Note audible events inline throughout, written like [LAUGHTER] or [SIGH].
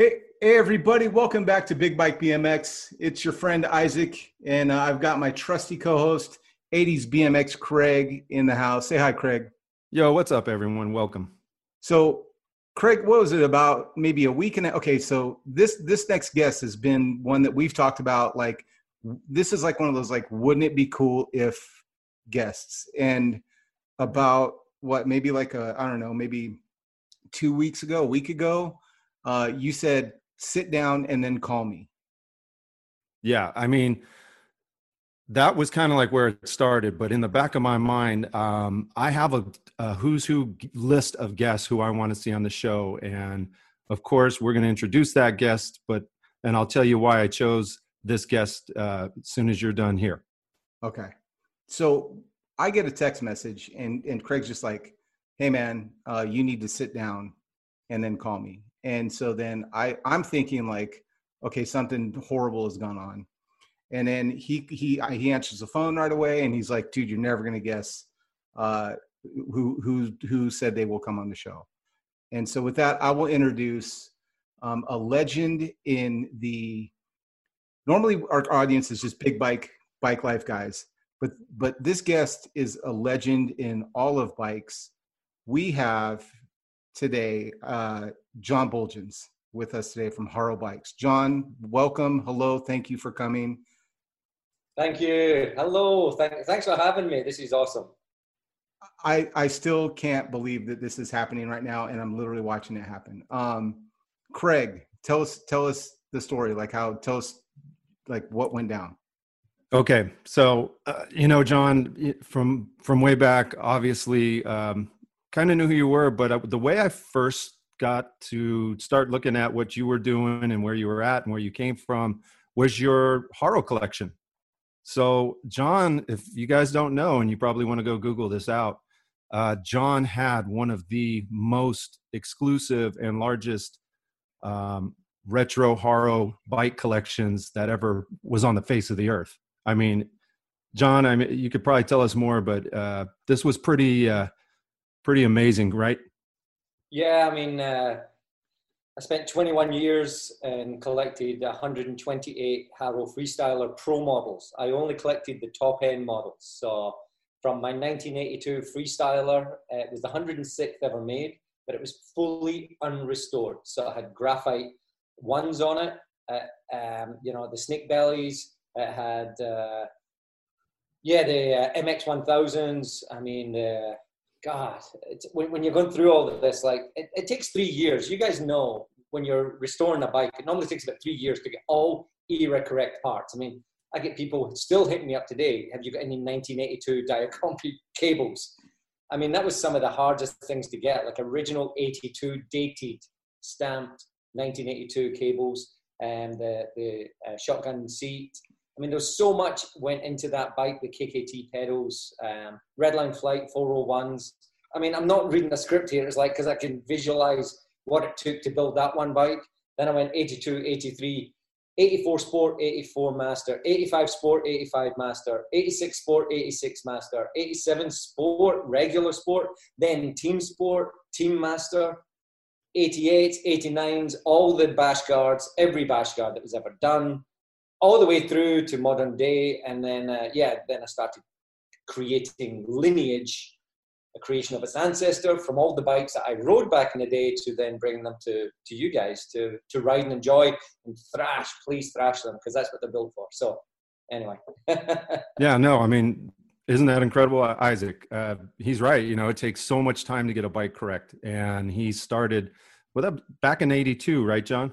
Hey, hey, everybody, welcome back to Big Bike BMX. It's your friend Isaac, and uh, I've got my trusty co host, 80s BMX Craig, in the house. Say hi, Craig. Yo, what's up, everyone? Welcome. So, Craig, what was it about maybe a week and a, okay, so this this next guest has been one that we've talked about like this is like one of those like wouldn't it be cool if guests and about what maybe like a I don't know, maybe 2 weeks ago, a week ago, uh, you said sit down and then call me. Yeah, I mean, that was kind of like where it started. But in the back of my mind, um, I have a, a who's who list of guests who I want to see on the show, and of course, we're going to introduce that guest. But and I'll tell you why I chose this guest uh, as soon as you're done here. Okay, so I get a text message, and and Craig's just like, "Hey, man, uh, you need to sit down and then call me." And so then i i'm thinking like okay something horrible has gone on. And then he he he answers the phone right away and he's like dude you're never going to guess uh who who who said they will come on the show. And so with that i will introduce um, a legend in the normally our audience is just big bike bike life guys but but this guest is a legend in all of bikes. We have today uh, John Buultjens with us today from Haro Bikes. John, welcome. Hello. Thank you for coming. Thank you. Hello. Thank, thanks for having me. This is awesome. I, I still can't believe that this is happening right now, and I'm literally watching it happen. Um, Craig, tell us tell us the story. Like how tell us like what went down. Okay, so uh, you know, John, from from way back, obviously, um, kind of knew who you were, but uh, the way I first got to start looking at what you were doing and where you were at and where you came from was your Haro collection. So, John, if you guys don't know, and you probably want to go Google this out, uh, John had one of the most exclusive and largest um, retro Haro bike collections that ever was on the face of the earth. I mean, John, I mean, you could probably tell us more, but uh, this was pretty uh, pretty amazing, right? Yeah, I mean, uh, I spent 21 years and collected 128 Haro Freestyler Pro models. I only collected the top end models. So from my 1982 Freestyler, uh, it was the 106th ever made, but it was fully unrestored. So I had graphite ones on it, uh, um, you know, the snake bellies. It had, uh, yeah, the uh, MX1000s. I mean, uh, God, when, when, you're going through all of this, like it, it, takes three years. You guys know when you're restoring a bike, it normally takes about three years to get all era correct parts. I mean, I get people still hitting me up today. Have you got any 1982 diacomp [LAUGHS] cables? I mean, that was some of the hardest things to get, like original 82 dated stamped 1982 cables and the, the uh, shotgun seat I mean, there's so much went into that bike, the KKT pedals, um, Redline Flight 401s. I mean, I'm not reading the script here. It's like, because I can visualize what it took to build that one bike. Then I went 82, 83, 84 Sport, 84 Master, 85 Sport, 85 Master, 86 Sport, 86 Master, 87 Sport, regular Sport, then Team Sport, Team Master, 88, 89s, all the bash guards, every bash guard that was ever done, all the way through to modern day. And then, uh, yeah, then I started creating lineage, a creation of its ancestor from all the bikes that I rode back in the day to then bring them to, to you guys to, to ride and enjoy and thrash, please thrash them because that's what they're built for. So, anyway. [LAUGHS] yeah, no, I mean, isn't that incredible, Isaac? Uh, he's right. You know, it takes so much time to get a bike correct. And he started with well, back in 82, right, John?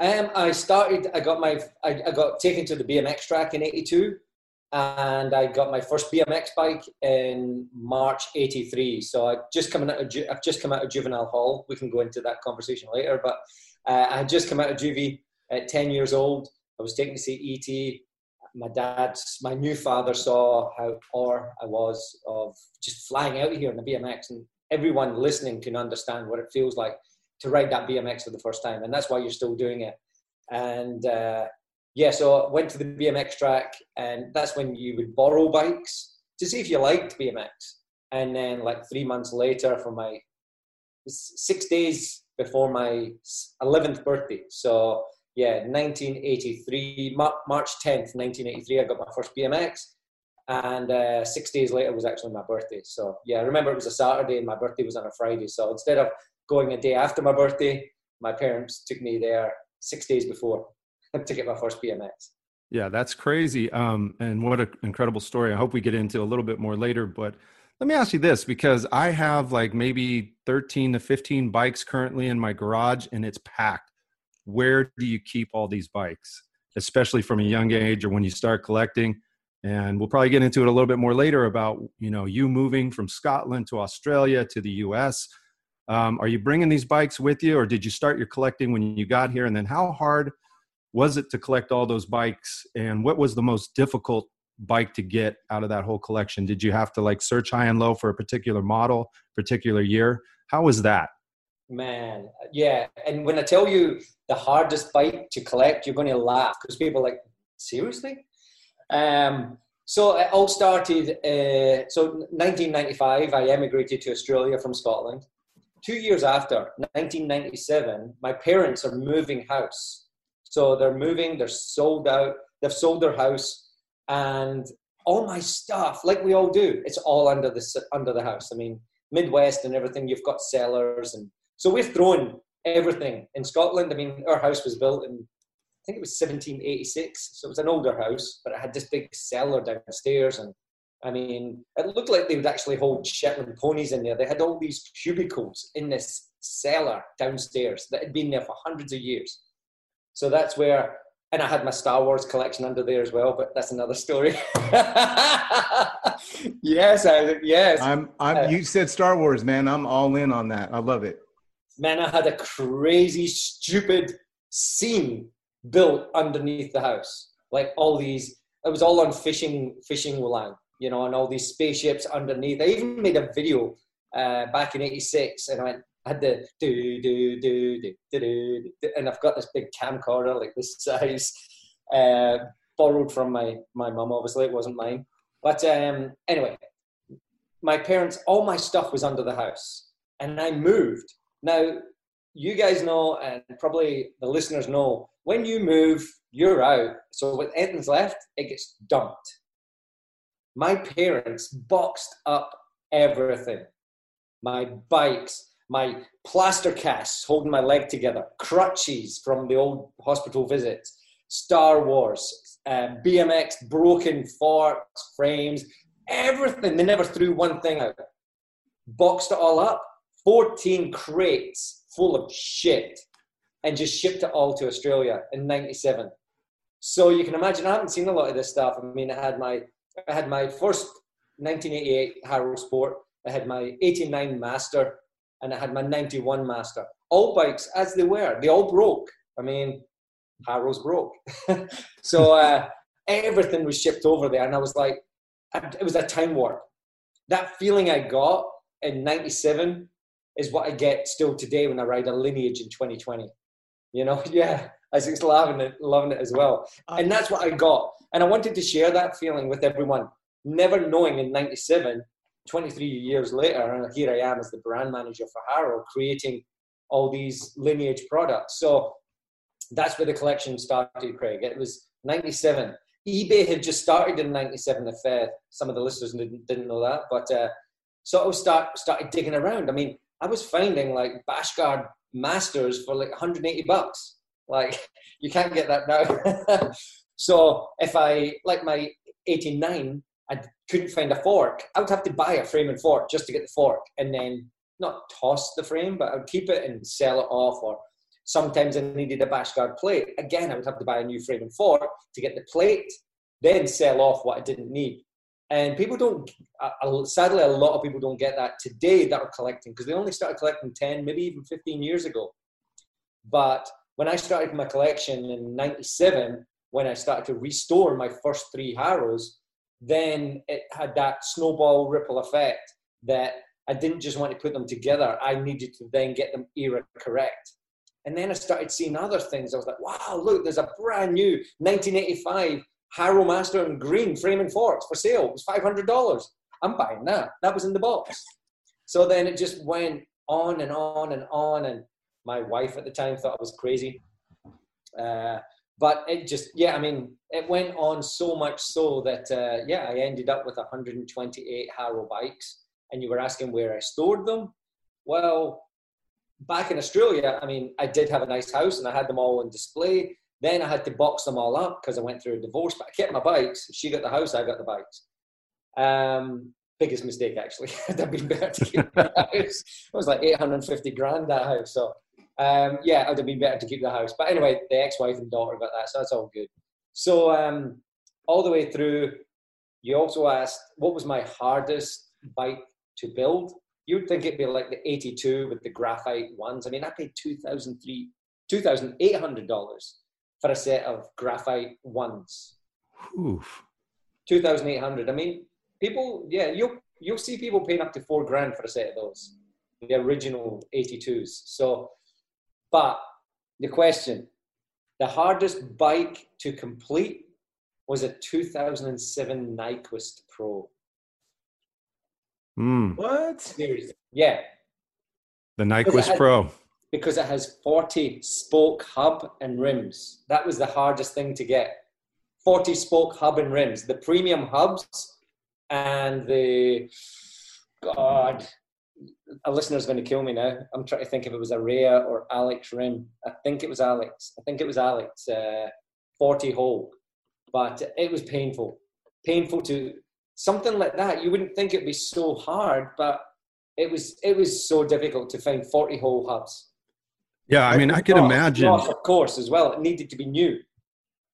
Um, I started. I got my. I, I got taken to the BMX track in '82, and I got my first BMX bike in March '83. So I just coming out. Of, I've just come out of juvenile hall. We can go into that conversation later. But uh, I had just come out of juvie at 10 years old. I was taken to see ET. My dad's, my new father saw how poor I was of just flying out here on the BMX, and everyone listening can understand what it feels like to ride that BMX for the first time, and that's why you're still doing it. And uh, yeah, so I went to the BMX track, and that's when you would borrow bikes to see if you liked BMX. And then, like three months later, for my six days before my 11th birthday. So yeah, 1983, March 10th, 1983, I got my first BMX. And uh, six days later was actually my birthday. So yeah, I remember it was a Saturday and my birthday was on a Friday. So instead of going a day after my birthday, my parents took me there six days before [LAUGHS] to get my first BMX. Yeah, that's crazy. Um, and what an incredible story. I hope we get into a little bit more later. But let me ask you this because I have like maybe 13 to 15 bikes currently in my garage and it's packed. Where do you keep all these bikes, especially from a young age or when you start collecting? And we'll probably get into it a little bit more later about you know you moving from Scotland to Australia to the U.S. Um, are you bringing these bikes with you, or did you start your collecting when you got here? And then how hard was it to collect all those bikes? And what was the most difficult bike to get out of that whole collection? Did you have to like search high and low for a particular model, particular year? How was that? Man, yeah. And when I tell you the hardest bike to collect, you're going to laugh because people like, seriously? Um, so it all started. Uh, so 1995, I emigrated to Australia from Scotland two years after, 1997, my parents are moving house. So they're moving, they're sold out, they've sold their house, and all my stuff, like we all do, it's all under the under the house. I mean, Midwest and everything, you've got cellars, and so we've thrown everything in Scotland. I mean, our house was built in, I think it was 1786, so it was an older house, but it had this big cellar downstairs, and I mean, it looked like they would actually hold Shetland ponies in there. They had all these cubicles in this cellar downstairs that had been there for hundreds of years. So that's where, and I had my Star Wars collection under there as well, but that's another story. [LAUGHS] yes, I, yes. I'm, I'm, uh, you said Star Wars, man. I'm all in on that. I love it. Man, I had a crazy, stupid scene built underneath the house. Like all these, it was all on fishing, fishing line you know, and all these spaceships underneath. I even made a video uh, back in '86, and I went, I had the do do do do do do, and I've got this big camcorder like this [LAUGHS] size, uh, borrowed from my my mum. Obviously, it wasn't mine. But um, anyway, my parents, all my stuff was under the house, and I moved. Now, you guys know, and probably the listeners know, when you move, you're out. So when anything's left, it gets dumped my parents boxed up everything my bikes, my plaster casts holding my leg together, crutches from the old hospital visits, Star Wars, um, BMX, broken forks, frames, everything. They never threw one thing out. Boxed it all up, 14 crates full of shit, and just shipped it all to Australia in 97. So you can imagine, I haven't seen a lot of this stuff. I mean, I had my I had my first 1988 Haro Sport, I had my 89 Master, and I had my 91 Master. All bikes as they were, they all broke. I mean, Haro's broke. [LAUGHS] so uh, everything was shipped over there, and I was like, it was a time warp. That feeling I got in 97 is what I get still today when I ride a lineage in 2020. You know, [LAUGHS] yeah, I was loving it, loving it as well. And that's what I got. And I wanted to share that feeling with everyone, never knowing in 97, 23 years later, and here I am as the brand manager for Haro, creating all these lineage products. So that's where the collection started, Craig. It was 97. eBay had just started in 97, if uh, some of the listeners didn't, didn't know that. But uh, so I start, started digging around. I mean, I was finding like Bashguard Masters for like 180 bucks. Like, [LAUGHS] you can't get that now. [LAUGHS] So if I, like my 89, I couldn't find a fork, I would have to buy a frame and fork just to get the fork and then not toss the frame, but I would keep it and sell it off. Or sometimes I needed a Bashguard plate. Again, I would have to buy a new frame and fork to get the plate, then sell off what I didn't need. And people don't, sadly, a lot of people don't get that today that are collecting because they only started collecting 10, maybe even 15 years ago. But when I started my collection in 97, when I started to restore my first three Haros, then it had that snowball ripple effect that I didn't just want to put them together. I needed to then get them era correct. And then I started seeing other things. I was like, wow, look, there's a brand new 1985 Haro Master in green frame and forks for sale. It was $500. I'm buying that. That was in the box. So then it just went on and on and on. And My wife at the time thought I was crazy. Uh, but it just, yeah, I mean, it went on so much so that, uh, yeah, I ended up with 128 Haro bikes. And you were asking where I stored them. Well, back in Australia, I mean, I did have a nice house and I had them all on display. Then I had to box them all up because I went through a divorce, but I kept my bikes. She got the house, I got the bikes. Um, biggest mistake actually. [LAUGHS] Have been better to keep the [LAUGHS] house. It was like 850 grand that house. So um, yeah, it would have been better to keep the house. But anyway, the ex-wife and daughter got that, so that's all good. So um, all the way through, you also asked what was my hardest bike to build. You'd think it'd be like the 82 with the graphite ones. I mean, I paid 2003 $2,800 for a set of graphite ones. Oof. 2,800. I mean, people, yeah, you'll, you'll see people paying up to four grand for a set of those, the original 82s. So, but the question, the hardest bike to complete was a 2007 Nyquist Pro. Mm. What? Seriously. Yeah. The Nyquist Pro. Because it has 40 spoke hub and rims. That was the hardest thing to get. 40 spoke hub and rims. The premium hubs and the God, a listener's going to kill me now. I'm trying to think if it was a Rhea or Alex rim. I think it was Alex. I think it was Alex. Uh, 40 hole, but it was painful. Painful to something like that. You wouldn't think it'd be so hard, but it was. It was so difficult to find 40 hole hubs. Yeah, I mean, I could imagine. Of course, as well, it needed to be new.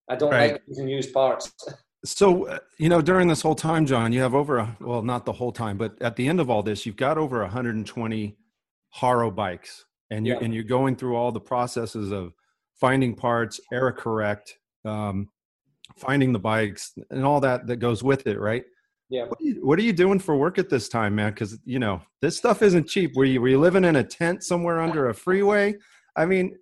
I don't right. like using used parts. [LAUGHS] So, uh, you know, during this whole time, John, you have over, a, well, not the whole time, but at the end of all this, you've got over 120 Haro bikes and you're, yeah. and you're going through all the processes of finding parts, error correct, um, finding the bikes and all that that goes with it. Right. Yeah. What are you, what are you doing for work at this time, man? Cause you know, this stuff isn't cheap. Were you, were you living in a tent somewhere under a freeway? I mean,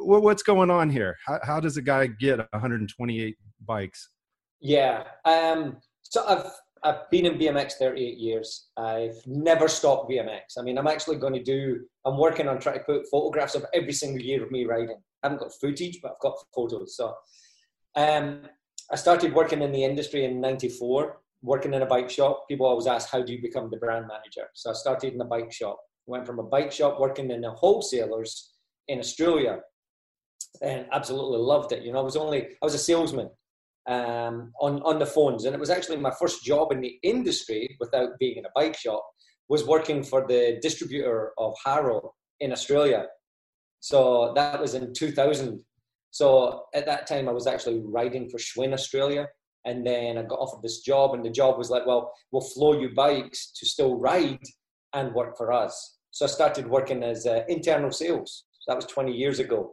what, what's going on here? How, how does a guy get 128 bikes? Yeah. Um, so I've I've been in BMX 38 years. I've never stopped BMX. I mean, I'm actually going to do. I'm working on trying to put photographs of every single year of me riding. I haven't got footage, but I've got photos. So, um, I started working in the industry in '94, working in a bike shop. People always ask, "How do you become the brand manager?" So I started in a bike shop. Went from a bike shop working in the wholesalers in Australia, and absolutely loved it. You know, I was only I was a salesman um, on, on the phones. And it was actually my first job in the industry without being in a bike shop was working for the distributor of Haro in Australia. So that was in 2000. So at that time, I was actually riding for Schwinn Australia. And then I got offered this job, and the job was like, well, we'll flow you bikes to still ride and work for us. So I started working as uh, internal sales. So that was 20 years ago.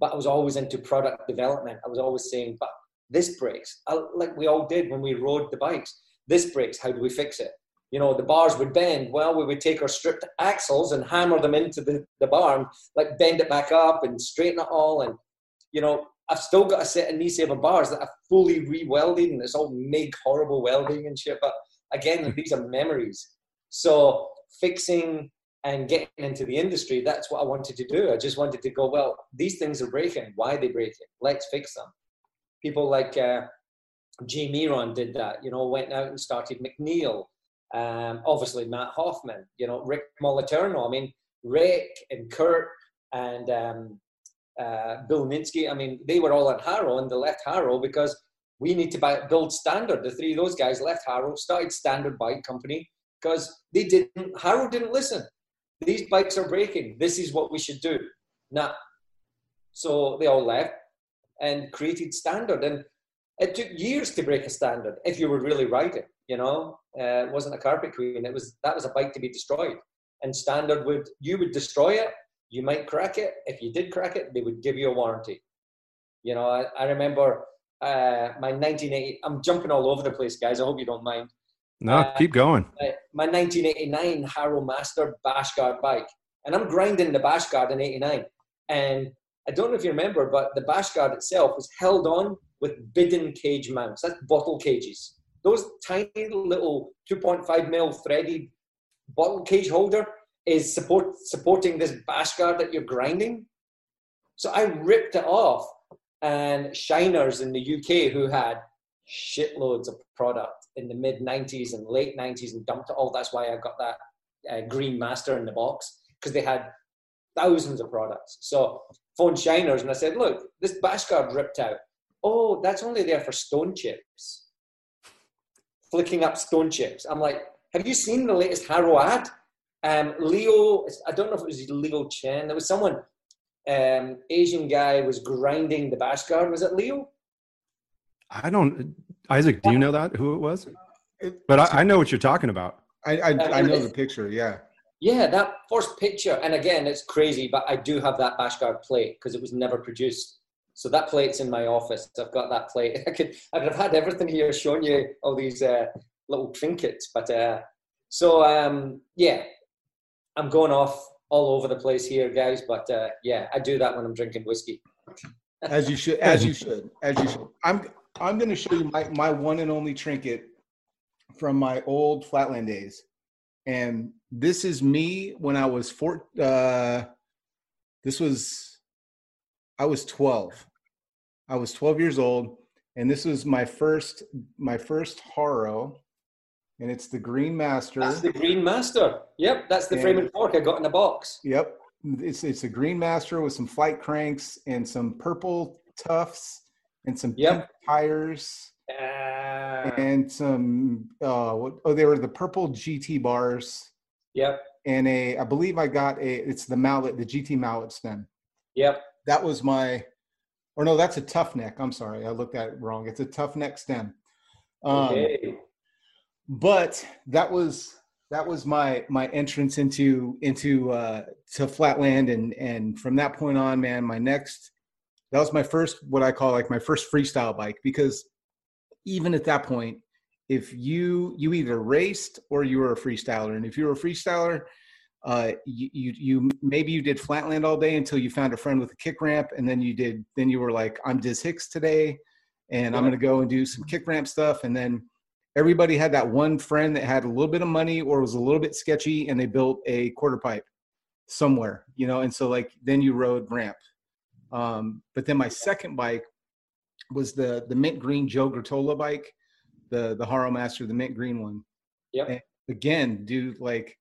But I was always into product development. I was always saying, but this breaks, uh, like we all did when we rode the bikes. This breaks, how do we fix it? You know, the bars would bend. Well, we would take our stripped axles and hammer them into the, the bar and like bend it back up and straighten it all. And, you know, I've still got a set of knee saver bars that I've fully re-welded and it's all MIG horrible welding and shit. But again, hmm. these are memories. So fixing and getting into the industry, that's what I wanted to do. I just wanted to go, well, these things are breaking. Why are they breaking? Let's fix them people like uh, Jay Miron did that, you know, went out and started MacNeil. Um, obviously, Matt Hoffman, you know, Rick Moliterno. I mean, Rick and Kurt and um, uh, Bill Ninsky, I mean, they were all at Haro and they left Haro because we need to buy, build Standard. The three of those guys left Haro, started Standard Bike Company because they didn't, Haro didn't listen. These bikes are breaking. This is what we should do. Nah. So they all left and created standard. And it took years to break a standard if you were really riding. You know, uh, it wasn't a carpet queen. It was that was a bike to be destroyed. And standard would you would destroy it. You might crack it. If you did crack it, they would give you a warranty. You know, I, I remember uh, my 1980. I'm jumping all over the place, guys. I hope you don't mind. No, uh, keep going. My 1989 Haro Master Bashguard bike, and I'm grinding the Bashguard in '89, and I don't know if you remember, but the bash guard itself was held on with bidon cage mounts. That's bottle cages. Those tiny little 2.5 mil threaded bottle cage holder. is support supporting this bash guard that you're grinding. So I ripped it off, and Shiners in the UK who had shitloads of product in the mid 90s and late 90s and dumped it all. That's why I got that uh, Green Master in the box because they had thousands of products. So phone Shiners and I said, look, this bash guard ripped out. Oh, that's only there for stone chips. Flicking up stone chips. I'm like, have you seen the latest Haro ad? Um, Leo, I don't know if it was Leo Chen. There was someone, um, Asian guy was grinding the bash guard. Was it Leo? I don't. Isaac, do you know that who it was? But I, I know what you're talking about. I I, I know the picture. Yeah. Yeah, that first picture, and again, it's crazy, but I do have that Bashguard plate because it was never produced. So that plate's in my office. I've got that plate. [LAUGHS] I could I could have had everything here showing you all these uh, little trinkets, but uh, so um, yeah, I'm going off all over the place here, guys. But uh, yeah, I do that when I'm drinking whiskey. [LAUGHS] as you should, as you should, as you should. I'm I'm going to show you my my one and only trinket from my old Flatland days, and this is me when I was four. Uh, this was I was 12. I was 12 years old, and this was my first my first Haro and it's the Green Master. That's the Green Master. Yep, that's the and, frame and fork I got in the box. Yep, it's it's a Green Master with some flight cranks and some purple tufts and some yep. pink tires uh, and some uh, what, oh they were the purple GT bars. Yep. And a I believe I got a it's the mallet the GT mallet stem. Yep. That was my or no that's a tough neck. I'm sorry I looked at it wrong. It's a tough neck stem. Um, okay but that was that was my my entrance into into uh to flatland and and from that point on man my next that was my first what i call like my first freestyle bike because even at that point if you you either raced or you were a freestyler. And if you were a freestyler uh you, you you maybe you did flatland all day until you found a friend with a kick ramp and then you did then you were like i'm Dizz Hicks today and i'm going to go and do some kick ramp stuff. And then everybody had that one friend that had a little bit of money or was a little bit sketchy and they built a quarter pipe somewhere you know? And so like then you rode ramp. Um, but then my second bike was the the mint green joe Gruttola bike the the haro master the mint green one. Yeah again dude like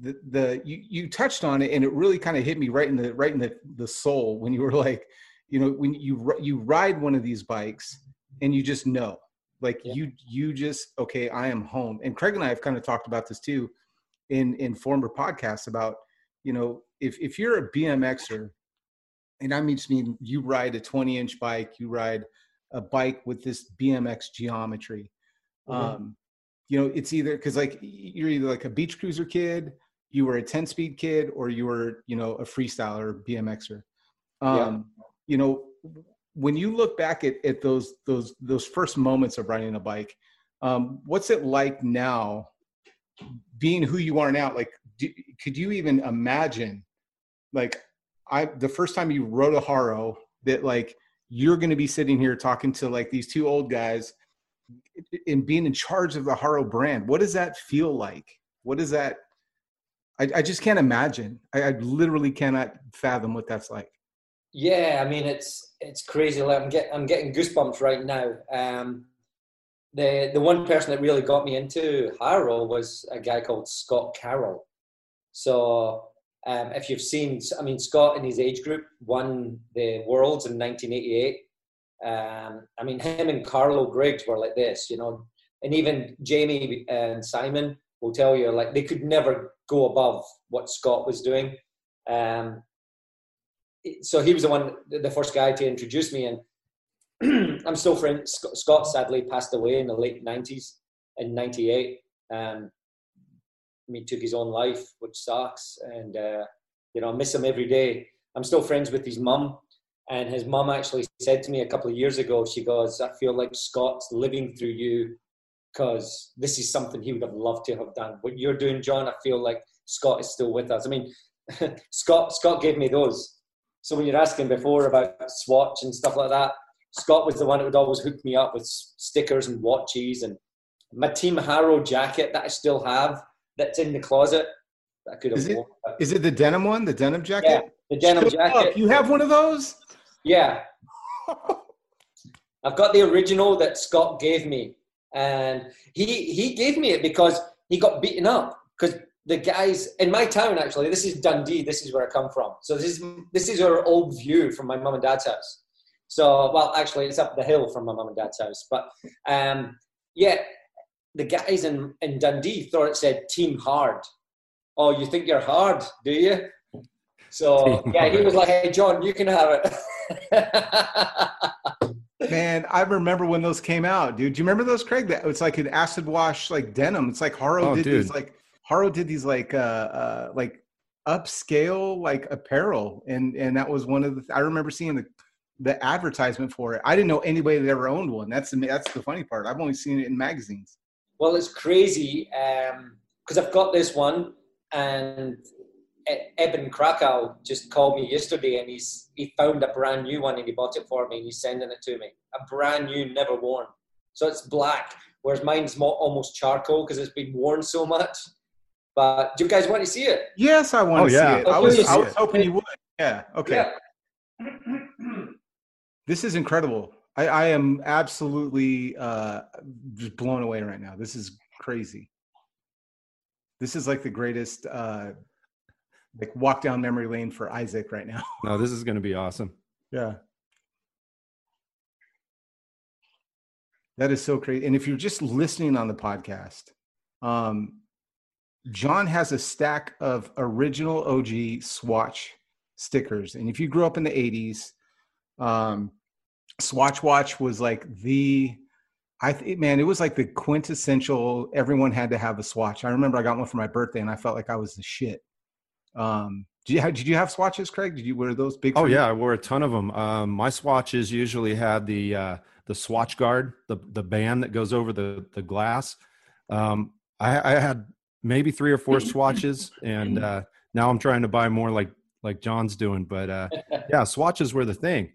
the the you, you touched on it and it really kind of hit me right in the right in the the soul when you were like you know when you you ride one of these bikes and you just know like yeah. you you just okay i am home. And craig and i have kind of talked about this too in in former podcasts about you know if if you're a bmxer and i mean just mean you ride a 20 inch bike you ride a bike with this bmx geometry mm-hmm. um you know it's either because like you're either like a beach cruiser kid you were a 10 speed kid or you were you know a freestyler bmxer um yeah. you know when you look back at, at those those those first moments of riding a bike um, what's it like now being who you are now like do, could you even imagine like i the first time you wrote a haro that like you're going to be sitting here talking to like these two old guys and being in charge of the haro brand what does that feel like what is that i, I just can't imagine I, I literally cannot fathom what that's like yeah, I mean it's it's crazy. Like I'm get I'm getting goosebumps right now. Um, the the one person that really got me into Haro was a guy called Scott Carroll. So um, if you've seen, I mean Scott in his age group won the Worlds in 1988. Um, I mean him and Carlo Griggs were like this, you know, and even Jamie and Simon will tell you like they could never go above what Scott was doing. Um, so he was the one, the first guy to introduce me, and [CLEARS THROAT] I'm still friends. Scott sadly passed away in the late '90s, in '98. Um, he took his own life, which sucks, and uh, you know I miss him every day. I'm still friends with his mum, and his mum actually said to me a couple of years ago, she goes, "I feel like Scott's living through you." Because this is something he would have loved to have done. What you're doing, John, I feel like Scott is still with us. I mean, [LAUGHS] Scott Scott gave me those so when you're asking before about Swatch and stuff like that, Scott was the one that would always hook me up with stickers and watches and my Team Haro jacket that I still have that's in the closet. I could have Is it- worn. Is it the denim one? The denim jacket? Yeah, the denim Shut up, jacket. You have one of those? Yeah, [LAUGHS] I've got the original that Scott gave me, and he he gave me it because he got beaten up because the guys in my town actually. This is Dundee. This is where I come from. So this is this is our old view from my mum and dad's house. So well, actually, it's up the hill from my mum and dad's house. But um, yeah, the guys in in Dundee thought it said Team Hard. Oh, you think you're hard, do you? So [LAUGHS] Team yeah, he was like, "Hey, John, you can have it." [LAUGHS] Man, I remember when those came out, dude. Do you remember those, Craig? That it's like an acid wash, like denim. It's like Haro Oh, did these, like Haro did these, like uh, uh, like upscale, like apparel, and and that was one of the. I remember seeing the the advertisement for it. I didn't know anybody that ever owned one. That's the that's the funny part. I've only seen it in magazines. Well, it's crazy um, because I've got this one, and E- Eben Krakow just called me yesterday, and he's he found a brand new one, and he bought it for me, and he's sending it to me, a brand new, never worn. So it's black, whereas mine's mo- almost charcoal because it's been worn so much. But do you guys want to see it? Yes, I want Oh, to yeah. see it. I was I was hoping you would. Yeah. Okay. Yeah. This is incredible. I, I am absolutely uh, just blown away right now. This is crazy. This is like the greatest uh, like walk down memory lane for Isaac right now. [LAUGHS] No, this is going to be awesome. Yeah. That is so crazy. And if you're just listening on the podcast, um, John has a stack of original OG Swatch stickers. And if you grew up in the 80s, um, Swatch Watch was like the, I th- man, it was like the quintessential. Everyone had to have a Swatch. I remember I got one for my birthday, and I felt like I was the shit. Um, did you have, did you have swatches, Craig? Did you wear those big? Oh for you? yeah, I wore a ton of them. Um, my swatches usually had the uh, the swatch guard, the the band that goes over the the glass. Um, I, I had maybe three or four swatches, and uh, now I'm trying to buy more like like John's doing. But uh, [LAUGHS] yeah, swatches were the thing,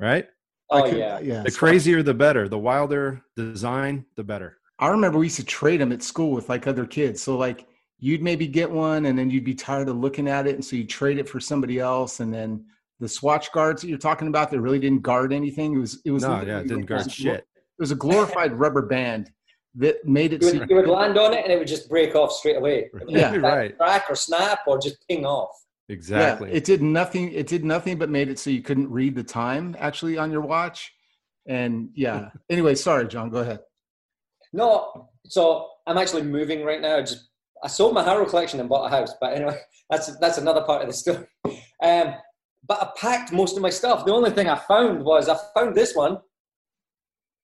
right? I Oh could- yeah. yeah. The swatch- crazier, the better. The wilder design, the better. I remember we used to trade them at school with like other kids. So like you'd maybe get one and then you'd be tired of looking at it. And so you trade it for somebody else. And then the swatch guards that you're talking about that really didn't guard anything. It was, it was, No, literally yeah, it didn't like- guard was a shit. It was a glorified rubber band that made it You so would, you would land on it and it would just break off straight away. It [LAUGHS] Yeah. right. Crack or snap or just ping off. Exactly. Yeah, it did nothing. It did nothing but made it so you couldn't read the time actually on your watch. And yeah. [LAUGHS] anyway, sorry, John. Go ahead. No, so I'm actually moving right now. I just I sold my Haro collection and bought a house, but anyway, [LAUGHS] that's that's another part of the story. [LAUGHS] Um, but I packed most of my stuff. The only thing I found was I found this one.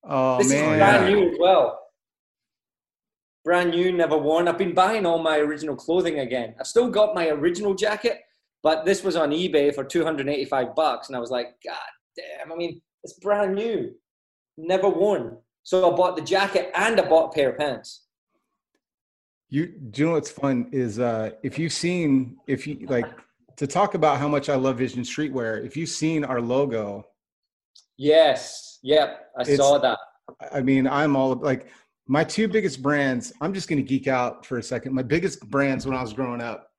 Oh this man. is brand new as well. Brand new, never worn. I've been buying all my original clothing again. I've still got my original jacket, but this was on eBay for 285 bucks, and I was like, God damn! I mean, it's brand new, never worn. So I bought the jacket and I bought a pair of pants. You do you know what's fun is uh if you've seen if you like to talk about how much I love Vision Streetwear, if you've seen our logo, Yes. Yep. I saw that. I mean, I'm all like my two biggest brands. I'm just gonna geek out for a second. My biggest brands when I was growing up,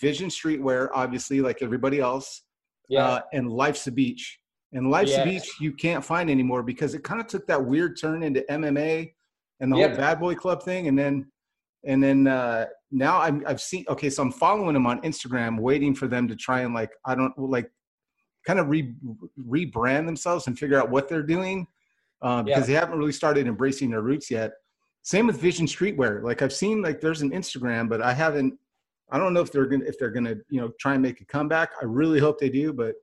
Vision Streetwear, obviously, like everybody else, Yeah. uh, and Life's a Beach. And Life's a Beach you can't find anymore because it kind of took that weird turn into MMA and the Yep. whole Bad Boy Club thing, and then and then uh, now I'm, I've seen. Okay, so I'm following them on Instagram, waiting for them to try and like I don't like kind of re rebrand themselves and figure out what they're doing uh, because they haven't really started embracing their roots yet. Same with Vision Streetwear. Like I've seen like there's an Instagram, but I haven't. I don't know if they're gonna if they're gonna you know try and make a comeback. I really hope they do, but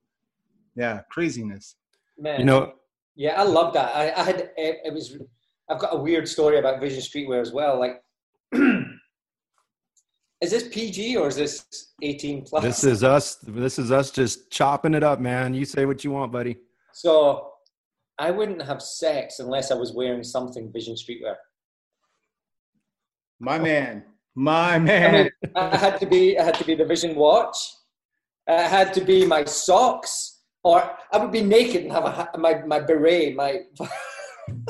yeah, craziness. Man. You know, Yeah, I love that. I, I had it, it was. I've got a weird story about Vision Streetwear as well. Like, [CLEARS THROAT] is this PG or is this 18 plus? this is us. This is us just chopping it up, man. You say what you want, buddy. so. I wouldn't have sex unless I was wearing something Vision Streetwear. My man, my I man. mean, I had to be. I had to be the Vision watch. It had to be my socks, or I would be naked and have a, my my beret, my [LAUGHS]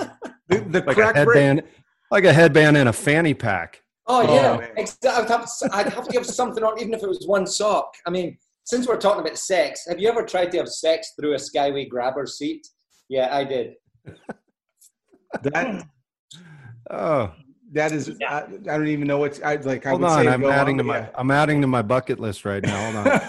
the, the Like a crack break. headband, like a headband and a fanny pack. Oh, Oh, yeah, man. exactly. I'd have, I'd have to have something on, even if it was one sock. I mean, since we're talking about sex, have you ever tried to have sex through a Skyway grabber seat? Yeah, I did. That Oh, that is I, I don't even know what I like. I hold would on. say I'm go adding to but my yeah. I'm adding to my bucket list right now. Hold on.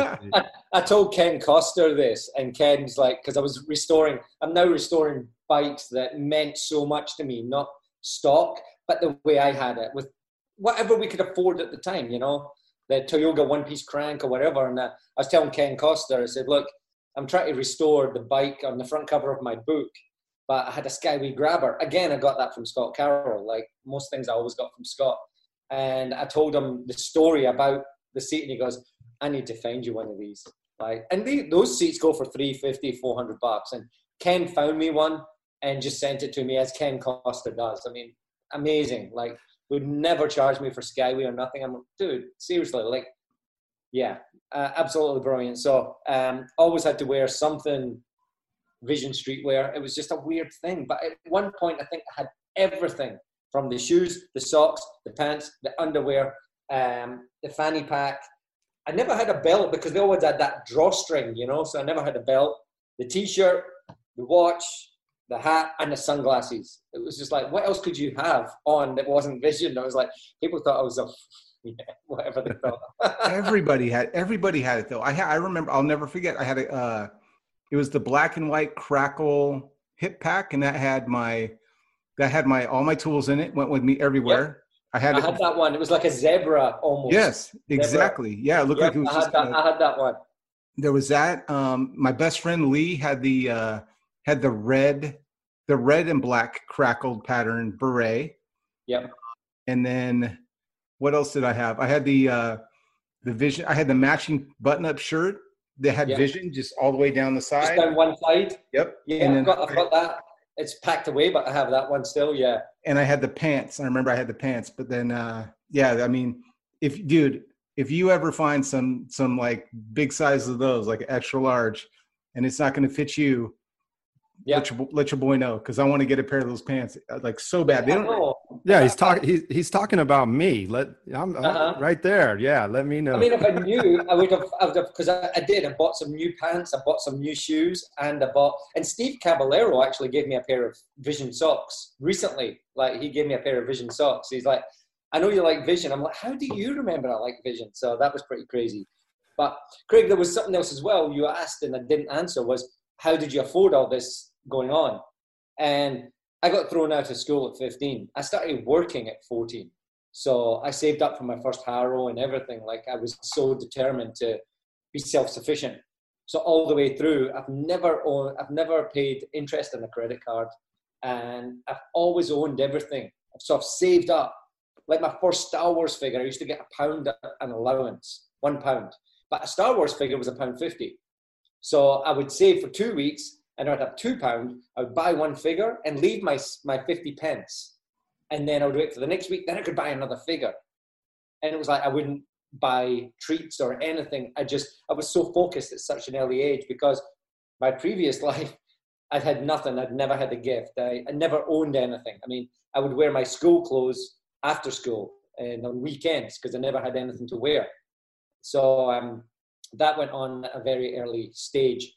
I, [LAUGHS] [LAUGHS] I told Ken Coster this, and Ken's like, because I was restoring, I'm now restoring bikes that meant so much to me, not stock, but the way I had it with whatever we could afford at the time, you know, the Toyoga one piece crank or whatever. And uh, I was telling Ken Coster, I said, look, I'm trying to restore the bike on the front cover of my book, but I had a Skyway grabber. Again, I got that from Scott Carroll, like most things I always got from Scott. And I told him the story about the seat, and he goes, I need to find you one of these. Like, and they, those seats go for 350, 400 bucks. And Ken found me one and just sent it to me as Ken Costa does. I mean, amazing. Like, would never charge me for Skyway or nothing. I'm like, dude, seriously, like, yeah, uh, absolutely brilliant. So, um, always had to wear something Vision streetwear. It was just a weird thing. But at one point, I think I had everything from the shoes, the socks, the pants, the underwear, um, the fanny pack. I never had a belt because they always had that drawstring, you know. So I never had a belt. The t-shirt, the watch, the hat, and the sunglasses. It was just like, what else could you have on that wasn't Vision? I was like, people thought I was a, [LAUGHS] yeah, whatever they thought. [LAUGHS] everybody had everybody had it though. I ha- I remember. I'll never forget. I had a. Uh, it was the black and white crackle hip pack, and that had my that had my all my tools in it. Went with me everywhere. I had I it. had that one. It was like a zebra almost. yes, exactly. Yeah, it looked Yep, like it was I, just. had that, gonna- I had that one. there was that. Um, my best friend Lee had the uh, had the red, the red and black crackled pattern beret. Yep. And then, what else did I have? I had the uh, the vision. I had the matching button up shirt that had Yeah. vision just all the way down the side. Just down one side. Yep. Yeah, and I've got, I've got that. It's packed away, but I have that one still. Yeah. and I had the pants. I remember I had the pants, but then uh yeah, I mean, if dude, if you ever find some some like big size of those, like extra large, and it's not going to fit you, Yeah. let your let your boy know because I want to get a pair of those pants uh, like so bad. They don't. Yeah, he's talking. He's he's talking about me. Let I'm, I'm Uh-huh. right there. Yeah, let me know. I mean, if I knew, [LAUGHS] I would have, I would have, because I, I did. I bought some new pants, I bought some new shoes, and I bought. And Steve Caballero actually gave me a pair of Vision socks recently. Like he gave me a pair of Vision socks. He's like, "I know you like Vision." I'm like, "How do you remember I like Vision?" So that was pretty crazy. But Craig, there was something else as well. You asked and I didn't answer. Was how did you afford all this going on? And I got thrown out of school at 15. I started working at 14. So I saved up for my first Haro and everything. Like I was so determined to be self-sufficient. So all the way through, I've never owned, I've never paid interest on a credit card, and I've always owned everything. So I've saved up. Like my first Star Wars figure, I used to get a pound an allowance, one pound. But a Star Wars figure was a pound fifty. So I would save for two weeks, and I'd have two pound. I would buy one figure and leave my my fifty pence, and then I would wait for the next week. Then I could buy another figure, and it was like I wouldn't buy treats or anything. I just I was so focused at such an early age because my previous [LAUGHS] life I'd had nothing. I'd never had a gift. I, I never owned anything. I mean, I would wear my school clothes after school and on weekends because I never had anything to wear. So um, that went on at a very early stage,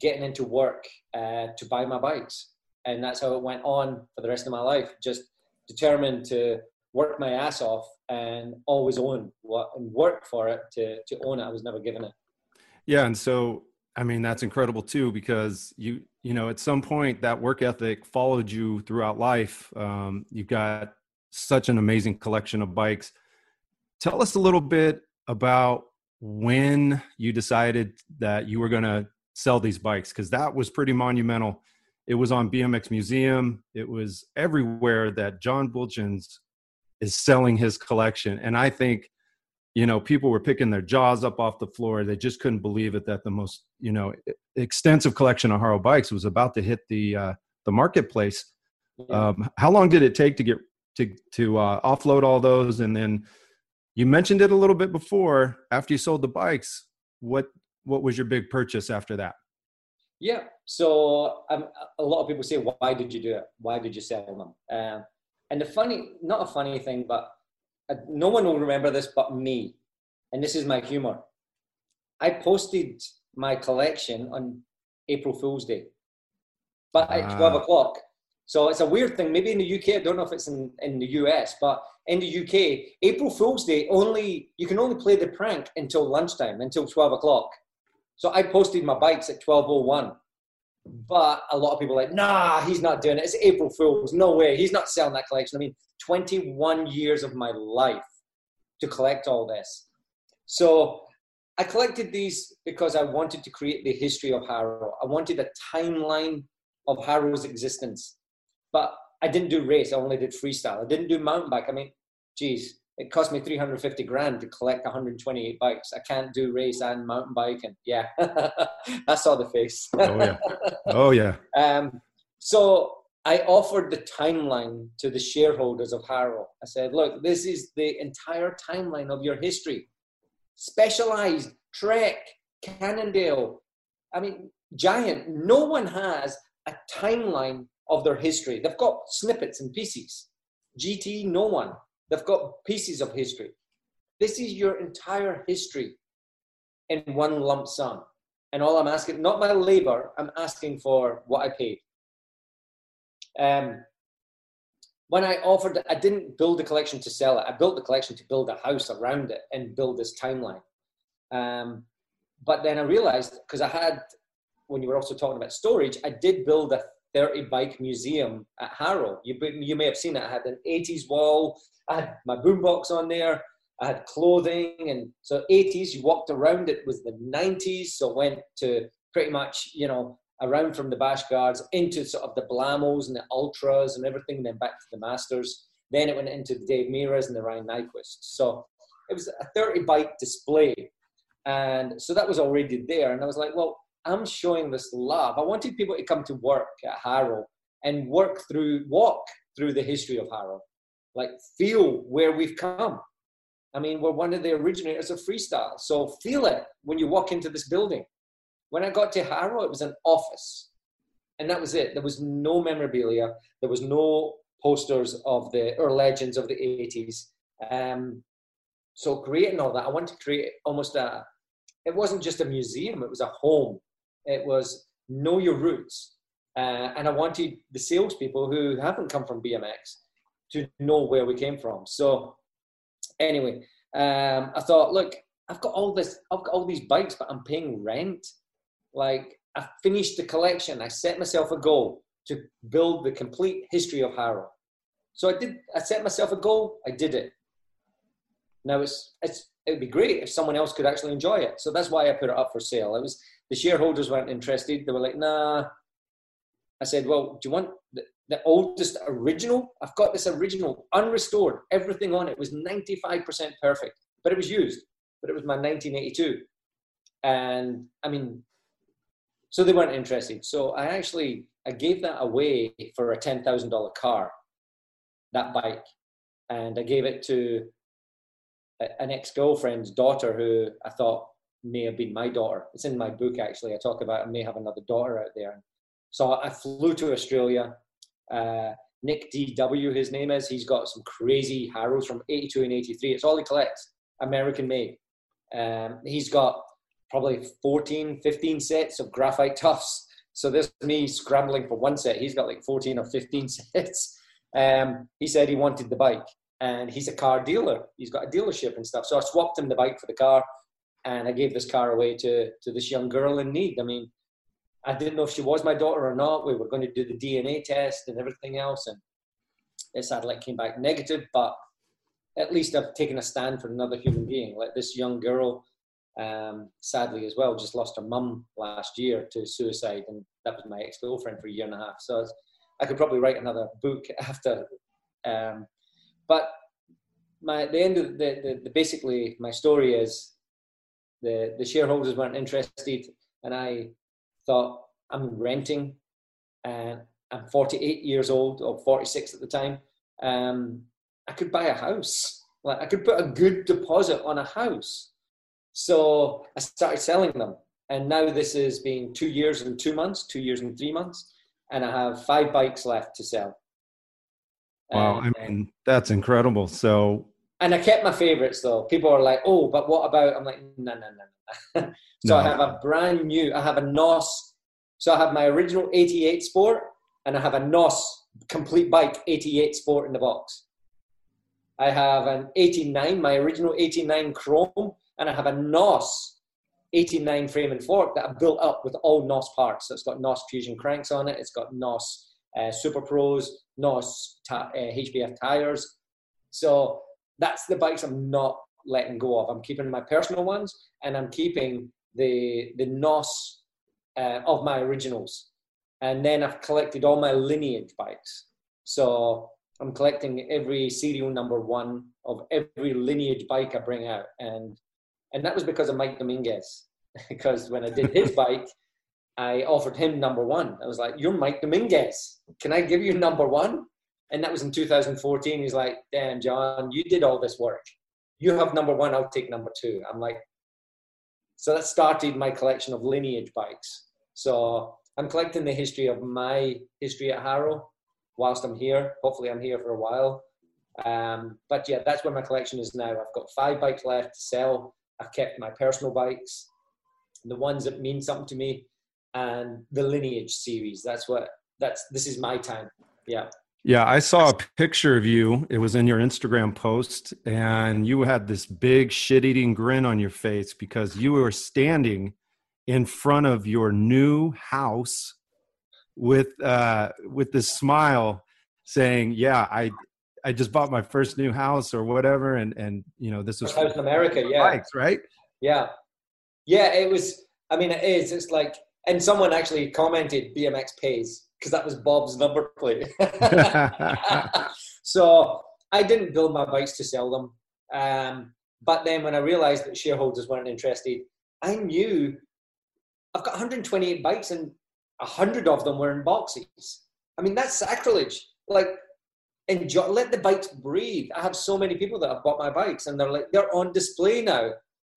getting into work uh, to buy my bikes. And that's how it went on for the rest of my life. Just determined to work my ass off and always own what and work for it to, to own it. I was never given it. Yeah, and so I mean that's incredible too because you you know at some point that work ethic followed you throughout life. Um, you've got such an amazing collection of bikes. Tell us a little bit about when you decided that you were going to sell these bikes because that was pretty monumental. It was on BMX Museum. It was everywhere that John Buultjens is selling his collection, and I think you know people were picking their jaws up off the floor they just couldn't believe it that the most you know extensive collection of Haro bikes was about to hit the uh, the marketplace Yeah. um, how long did it take to get to to uh, offload all those and then you mentioned it a little bit before after you sold the bikes what what was your big purchase after that Yeah. So um, a lot of people say, why did you do it? Why did you sell them? Um, and the funny, not a funny thing, but no one will remember this but me, and this is my humor. I posted my collection on April Fool's Day, but at ah. 12 o'clock. So it's a weird thing. Maybe in the UK, I don't know if it's in, in the US, but in the UK, April Fool's Day only you can only play the prank until lunchtime, until 12 o'clock. So I posted my bikes at 12:01. But a lot of people like, nah, he's not doing it. It's April Fool's. No way. He's not selling that collection. I mean, 21 years of my life to collect all this. So I collected these because I wanted to create the history of Haro. I wanted a timeline of Haro's existence. But I didn't do race, I only did freestyle. I didn't do mountain bike. I mean, geez, it cost me 350 grand to collect 128 bikes. I can't do race and mountain bike. And yeah, [LAUGHS] I saw the face. oh, yeah. Oh, yeah. [LAUGHS] Um, so I offered the timeline to the shareholders of Haro. I said, look, this is the entire timeline of your history. Specialized, Trek, Cannondale. I mean, Giant. No one has a timeline of their history. They've got snippets and pieces. GT, no one. They've got pieces of history. This is your entire history in one lump sum. And all I'm asking, not my labor, I'm asking for what I paid. Um, when I offered, I didn't build the collection to sell it. I built the collection to build a house around it and build this timeline. Um, but then I realized because I had, when you were also talking about storage, I did build a 30 bike museum at Haro. You, you may have seen it. I had an 80s wall. I had my boombox on there. I had clothing. And so 80s, you walked around it was the 90s. So went to pretty much, you know, around from the Bash Guards into sort of the Blamos and the Ultras and everything, then back to the Masters. Then it went into the Dave Mirras and the Ryan Nyquist. So it was a 30 bike display. And so that was already there. And I was like, well, I'm showing this love. I wanted people to come to work at Haro and work through, walk through the history of Haro, like feel where we've come. I mean, we're one of the originators of freestyle. So feel it when you walk into this building. When I got to Haro, it was an office. And that was it. There was no memorabilia. There was no posters of the, or legends of the 80s. Um, so creating all that, I wanted to create almost a, it wasn't just a museum, it was a home it was know your roots. Uh, and I wanted the salespeople who haven't come from BMX to know where we came from. So anyway, um, I thought, look, I've got all this, I've got all these bikes, but I'm paying rent. Like I finished the collection. I set myself a goal to build the complete history of Haro. So I did. I set myself a goal. I did it. Now it's it's it would be great if someone else could actually enjoy it. So that's why I put it up for sale. It was the shareholders weren't interested. They were like, nah. I said, well, do you want the, oldest original? I've got this original, unrestored. Everything on it was 95% perfect, but it was used. But it was my 1982. And I mean, so they weren't interested. So I actually, I gave that away for a $10,000 car, that bike. And I gave it to an ex-girlfriend's daughter who I thought may have been my daughter. It's in my book actually. I talk about I may have another daughter out there. So I flew to Australia. Uh, Nick DW, his name is. He's got some crazy Haros from 82 and 83. It's all he collects, American made. Um, he's got probably 14, 15 sets of graphite tufts. So there's me scrambling for one set. He's got like 14 or 15 [LAUGHS] sets. Um, he said he wanted the bike and he's a car dealer. He's got a dealership and stuff. So I swapped him the bike for the car and I gave this car away to to this young girl in need. I mean, I didn't know if she was my daughter or not. We were going to do the DNA test and everything else, and it sadly came back negative. But at least I've taken a stand for another human being. Like this young girl, um, sadly as well, just lost her mum last year to suicide, and that was my ex girlfriend for a year and a half. So I could probably write another book [LAUGHS] after. Um, but my the end of the, the, the basically my story is the the shareholders weren't interested, and I thought I'm renting, and I'm 48 years old or 46 at the time. Um, I could buy a house. Like I could put a good deposit on a house. So I started selling them, and now this has been two years and two months, two years and three months, and I have five bikes left to sell. Wow, I mean that's incredible. So and I kept my favorites though. People are like, "Oh, but what about?" I'm like, "No, no, no, no." [LAUGHS] so No. I have a brand new. I have a NOS. So I have my original 88 Sport, and I have a NOS complete bike 88 Sport in the box. I have an 89, my original 89 Chrome, and I have a NOS 89 frame and fork that I built up with all NOS parts. So it's got NOS Fusion cranks on it. It's got NOS uh, Super Pros, NOS ta- uh, HBF tires. So that's the bikes I'm not letting go of. I'm keeping my personal ones, and I'm keeping the the NOS uh, of my originals. And then I've collected all my lineage bikes. So I'm collecting every serial number one of every lineage bike I bring out, and and that was because of Mike Dominguez. [LAUGHS] because when I did his [LAUGHS] bike, I offered him number one. I was like, "You're Mike Dominguez. Can I give you number one?" And that was in 2014. He's like, "Damn, John, you did all this work. You have number one. I'll take number two. I'm like, so that started my collection of lineage bikes. So I'm collecting the history of my history at Haro whilst I'm here. Hopefully, I'm here for a while. Um, but yeah, that's where my collection is now. I've got five bikes left to sell. I've kept my personal bikes, the ones that mean something to me, and the lineage series. That's what. That's this is my time. Yeah. Yeah, I saw a picture of you. It was in your Instagram post, and you had this big shit eating grin on your face because you were standing in front of your new house with uh with this smile saying, Yeah, I I just bought my first new house or whatever, and and you know, this was house in America, yeah. bikes, right? Yeah. Yeah, it was. I mean, it is. It's like, and someone actually commented BMX pays because that was Bob's number plate. [LAUGHS] [LAUGHS] so I didn't build my bikes to sell them. Um, but then when I realized that shareholders weren't interested, I knew I've got 128 bikes and 100 of them were in boxes. I mean, that's sacrilege. Like, enjoy, let the bikes breathe. I have so many people that have bought my bikes and they're like, they're on display now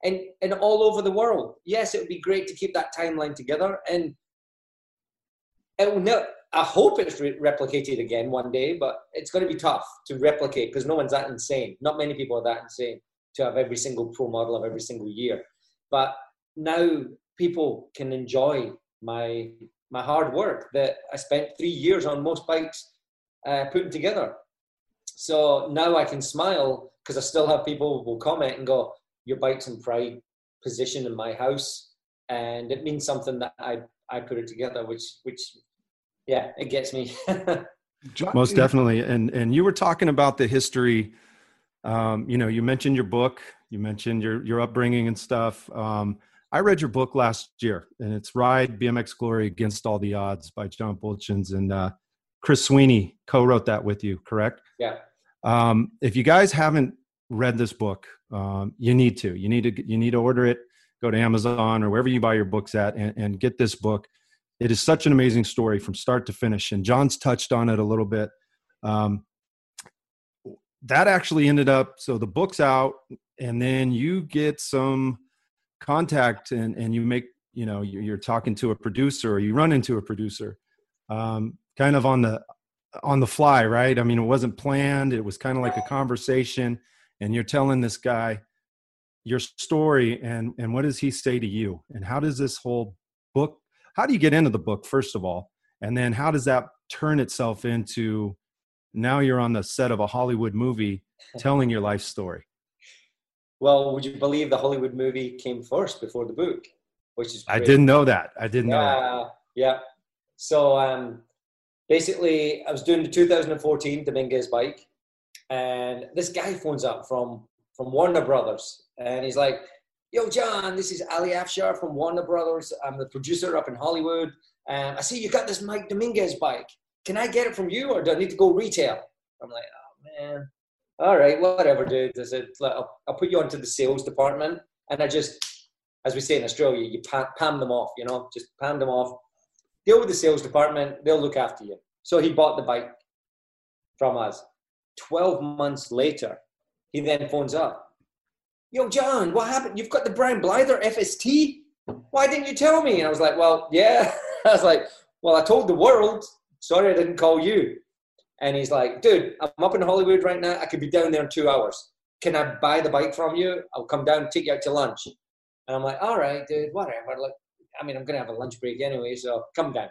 and, and all over the world. Yes, it would be great to keep that timeline together. And ne- I hope it's re- replicated again one day, but it's going to be tough to replicate because no one's that insane. Not many people are that insane to have every single pro model of every single year. But now people can enjoy my my hard work that I spent three years on most bikes uh, putting together. So now I can smile because I still have people who will comment and go, "Your bike's in pride position in my house," and it means something that I I put it together, which which yeah, it gets me. [LAUGHS] Most definitely. And and you were talking about the history. Um, you know, you mentioned your book, you mentioned your your upbringing and stuff. Um, I read your book last year, and it's Ride BMX Glory Against All the Odds by John Buultjens and uh, Chris Sweeney co-wrote that with you, correct? yeah, Um, if you guys haven't read this book, um, you need to. You need to. You need to order it. Go to Amazon or wherever you buy your books at, and, and get this book. It is such an amazing story from start to finish, and John's touched on it a little bit. Um, that actually ended up. So the book's out, and then you get some contact, and and you make you know you're, talking to a producer, or you run into a producer, um, kind of on the on the fly, right? I mean, it wasn't planned. It was kind of like a conversation, and you're telling this guy your story, and and what does he say to you, and how does this whole book? How do you get into the book first of all, and then how does that turn itself into now you're on the set of a Hollywood movie telling your life story? Well, would you believe the Hollywood movie came first before the book? Which is I didn't know that. I didn't know that. Yeah, yeah. So um, basically, I was doing the 2014 Dominguez bike, and this guy phones up from from Warner Brothers, and he's like, "Yo, John, this is Ali Afshar from Warner Brothers. I'm the producer up in Hollywood, and I see you got this Mike Dominguez bike. Can I get it from you, or do I need to go retail?" I'm like, "Oh man." All right, whatever, dude. I said, I'll, I'll put you onto the sales department, and I just as we say in Australia, you pa- palm them off, you know, just palm them off. Deal with the sales department, they'll look after you. So he bought the bike from us. 12 months later, he then phones up. Yo, John, what happened? You've got the Brian Blyther FST? Why didn't you tell me? And I was like, well, yeah. [LAUGHS] I was like, well, I told the world. Sorry I didn't call you. And he's like, dude, I'm up in Hollywood right now. I could be down there in two hours. can I buy the bike from you? I'll come down, take you out to lunch. And I'm like, all right, dude, whatever. I mean, I'm gonna have a lunch break anyway, so come down.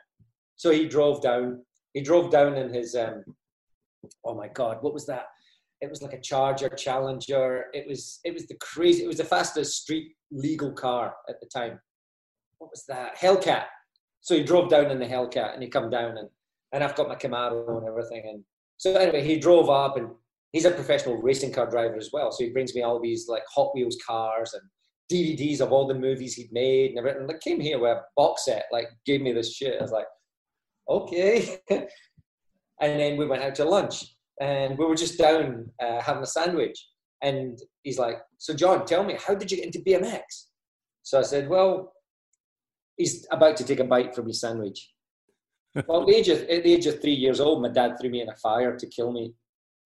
So he drove down. He drove down in his um, oh my god, what was that? It was like a Charger Challenger. It was it was the crazy. It was the fastest street legal car at the time. What was that? Hellcat. So he drove down in the Hellcat and he come down and and I've got my Camaro and everything. And so anyway, he drove up and he's a professional racing car driver as well. So he brings me all these like Hot Wheels cars and DVDs of all the movies he'd made and everything. Like came here with a box set, like gave me this shit. I was like, okay. [LAUGHS] and then we went out to lunch and we were just down uh, having a sandwich. And he's like, so John, tell me, how did you get into BMX? So I said, well, he's about to take a bite from his sandwich. [LAUGHS] well, at the, age of, at the age of three years old, my dad threw me in a fire to kill me.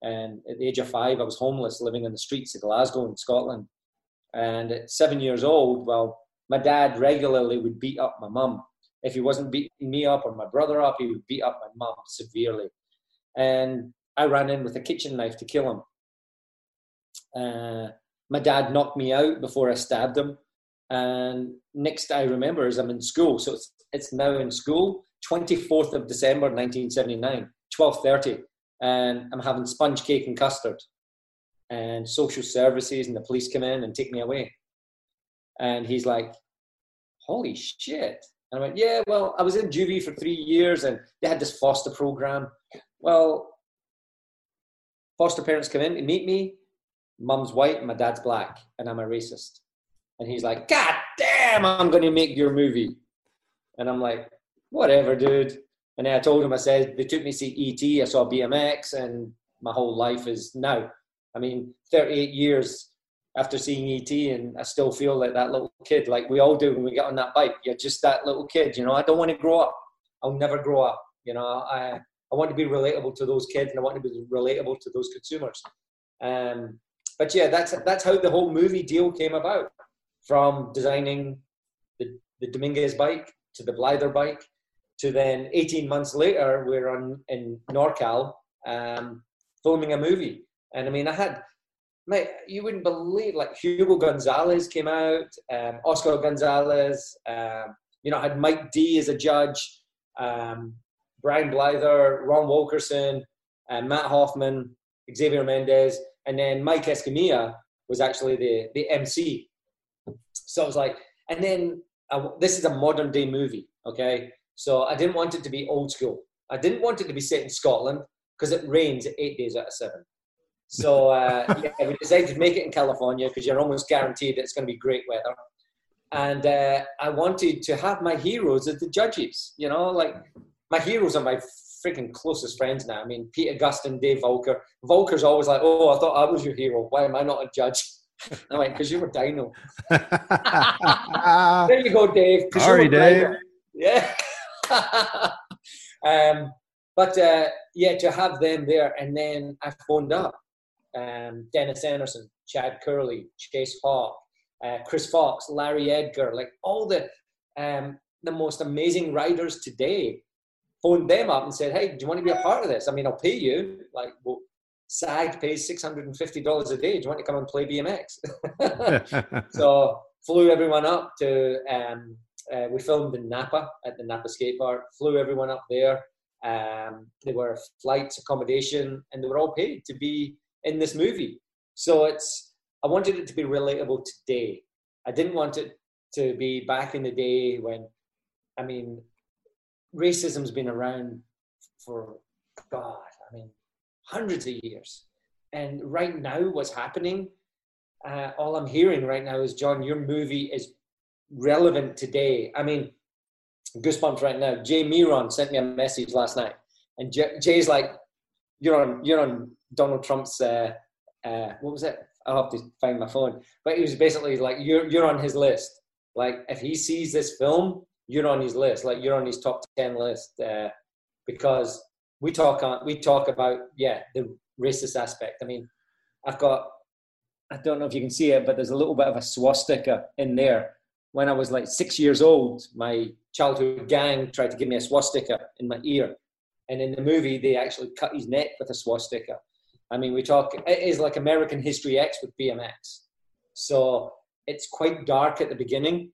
And at the age of five, I was homeless, living in the streets of Glasgow in Scotland. And at seven years old, well, my dad regularly would beat up my mum. If he wasn't beating me up or my brother up, he would beat up my mum severely. And I ran in with a kitchen knife to kill him. Uh, my dad knocked me out before I stabbed him. And next I remember is I'm in school. So it's, it's now in school, 24th of December 1979, 12.30. And I'm having sponge cake and custard and social services and the police come in and take me away. And he's like, holy shit. And I went, yeah, well, I was in juvie for three years and they had this foster program. Well, foster parents come in to meet me. Mum's white and my dad's black, and I'm a racist. And he's like, God damn, I'm going to make your movie. And I'm like, whatever, dude. And then I told him, I said, they took me to see ET, I saw BMX, and my whole life is now. I mean, 38 years after seeing ET, and I still feel like that little kid, like we all do when we get on that bike. You're just that little kid, you know. I don't want to grow up. I'll never grow up. You know, I I want to be relatable to those kids, and I want to be relatable to those consumers. Um, but yeah, that's that's how the whole movie deal came about. From designing the, the Dominguez bike to the Blyther bike to then 18 months later, we're on in NorCal um, filming a movie. And I mean, I had, mate, you wouldn't believe, like Hugo Gonzalez came out, um, Oscar Gonzalez, um, you know, I had Mike D as a judge, um, Brian Blyther, Ron Wilkerson, uh, Matt Hoffman, Xavier Mendez, and then Mike Escamilla was actually the, the MC. So I was like, and then uh, this is a modern day movie, okay? So I didn't want it to be old school. I didn't want it to be set in Scotland because it rains eight days out of seven. So uh, [LAUGHS] yeah, we decided to make it in California because you're almost guaranteed it's going to be great weather. And uh, I wanted to have my heroes as the judges. You know, like my heroes are my freaking closest friends now. I mean, Pete Augustin, Dave Voelker. Voelker's always like, "Oh, I thought I was your hero. Why am I not a judge?" [LAUGHS] I'm like, "Because you were Dino." [LAUGHS] there you go, Dave. Sorry, Dave. Dino. [LAUGHS] Yeah. um, but uh, yeah, to have them there, and then I phoned up um, Dennis Anderson, Chad Kerley, Chase Hawk, uh, Chris Fox, Larry Edgar, like all the um, the most amazing riders today. Phoned them up and said, "Hey, do you want to be a part of this? I mean, I'll pay you. Like, well, SAG pays six hundred and fifty dollars a day. Do you want to come and play BMX?" [LAUGHS] so flew everyone up to. Um, uh, we filmed in Napa at the Napa skate park. Flew everyone up there. Um, they were flights, accommodation, and they were all paid to be in this movie. So it's I wanted it to be relatable today. I didn't want it to be back in the day when I mean racism's been around for God, I mean hundreds of years. And right now what's happening, uh, all I'm hearing right now is John, your movie is relevant today. I mean, goosebumps right now. Jay Miron sent me a message last night, and Jay's like, "You're on, you're on Donald Trump's uh, uh, what was it? I'll have to find my phone. But he was basically like, you're you're on his list. Like if he sees this film, you're on his list. Like you're on his top ten list uh, because we talk on we talk about yeah the racist aspect. I mean, I've got I don't know if you can see it, but there's a little bit of a swastika in there. When I was like six years old, my childhood gang tried to give me a swastika in my ear, and in the movie they actually cut his neck with a swastika I mean, we talk, it is like American History X with BMX. So it's quite dark at the beginning.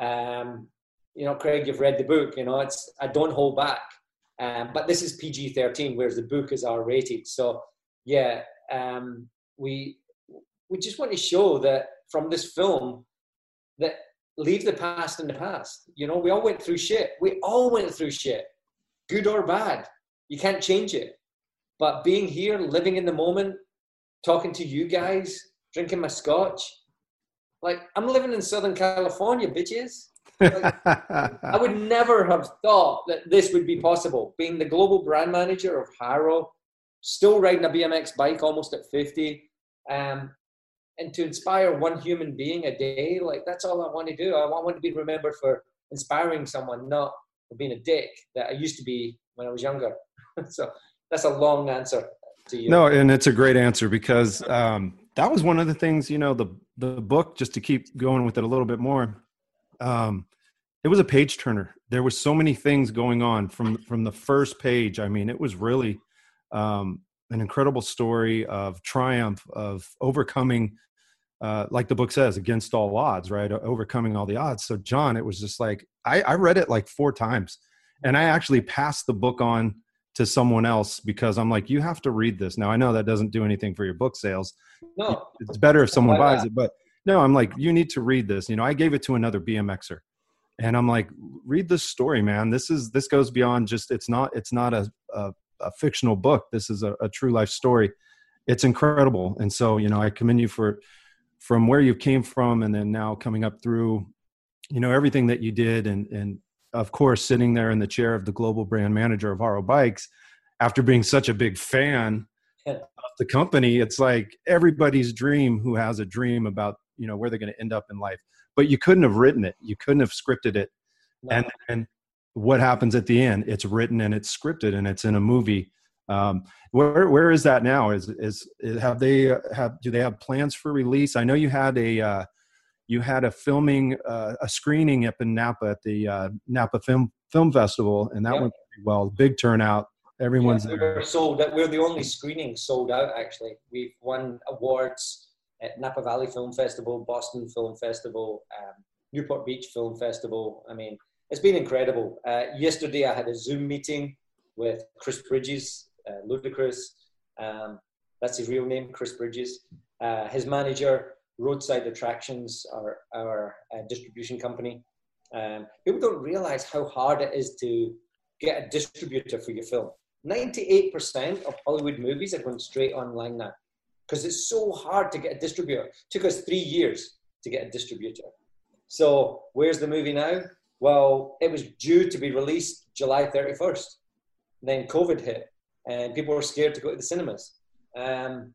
Um, you know, Craig, you've read the book, you know, it's, I don't hold back. Um, but this is PG 13, whereas the book is R rated. So, yeah, um, we, we just want to show that from this film that leave the past in the past. You know, we all went through shit. We all went through shit, good or bad. You can't change it. But being here, living in the moment, talking to you guys, drinking my scotch, like I'm living in Southern California, bitches. I would never have thought that this would be possible. Being the global brand manager of Haro, still riding a BMX bike almost at 50, um, and to inspire one human being a day, like that's all I want to do. I want to be remembered for inspiring someone, not for being a dick that I used to be when I was younger. [LAUGHS] so that's a long answer to you. No, and it's a great answer because um, that was one of the things, you know, the the book, just to keep going with it a little bit more. Um, it was a page turner. There was so many things going on from from the first page. I mean, it was really um, an incredible story of triumph, of overcoming, uh, like the book says, against all odds, right? Overcoming all the odds. So, John, it was just like I, I read it like four times, and I actually passed the book on to someone else because I'm like, you have to read this. Now I know that doesn't do anything for your book sales. No, it's better if [LAUGHS] someone buys it, but no, I'm like, you need to read this. You know, I gave it to another BMXer, and I'm like, read this story, man. This is this goes beyond just. It's not. It's not a a, a fictional book. This is a, a true life story. It's incredible, and so you know, I commend you for from where you came from, and then now coming up through, you know, everything that you did, and and of course, sitting there in the chair of the global brand manager of Haro Bikes, after being such a big fan of the company, it's like everybody's dream who has a dream about you know where they're going to end up in life. But you couldn't have written it, you couldn't have scripted it, no. and and what happens at the end? It's written and it's scripted and it's in a movie. Um, where where is that now? Is is have they uh, have do they have plans for release? I know you had a uh, you had a filming uh, a screening up in Napa at the uh, Napa Film Film Festival, and that yep. went pretty well. Big turnout. Everyone's yeah, there. We're sold. We're the only screening sold out. Actually, we've won awards at Napa Valley Film Festival, Boston Film Festival, um, Newport Beach Film Festival. I mean, it's been incredible. Uh, yesterday, I had a Zoom meeting with Chris Bridges, uh, Ludacris. Um, that's his real name, Chris Bridges. Uh, his manager, Roadside Attractions, our, our uh, distribution company. Um, people don't realize how hard it is to get a distributor for your film. 98% of Hollywood movies are going straight online now because it's so hard to get a distributor. It took us three years to get a distributor. So, where's the movie now? Well, it was due to be released July 31st. Then COVID hit, and people were scared to go to the cinemas. Um,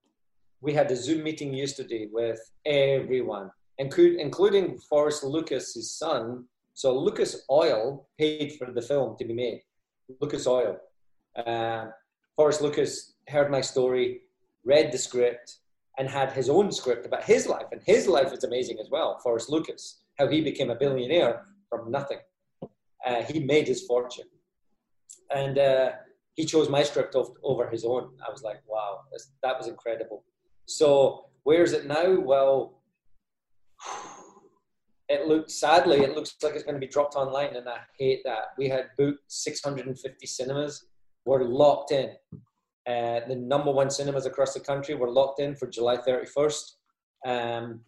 we had a Zoom meeting yesterday with everyone, including Forrest Lucas, his son. So Lucas Oil paid for the film to be made. Lucas Oil. Uh, Forrest Lucas heard my story, read the script, and had his own script about his life. And his life is amazing as well. Forrest Lucas, how he became a billionaire from nothing. Uh, he made his fortune. And uh, he chose my script over his own. I was like, wow, that was incredible. So where is it now? Well, it looks sadly, it looks like it's going to be dropped online, and I hate that. We had booked 650 cinemas. We're locked in. Uh, the number one cinemas across the country were locked in for July 31st. Um,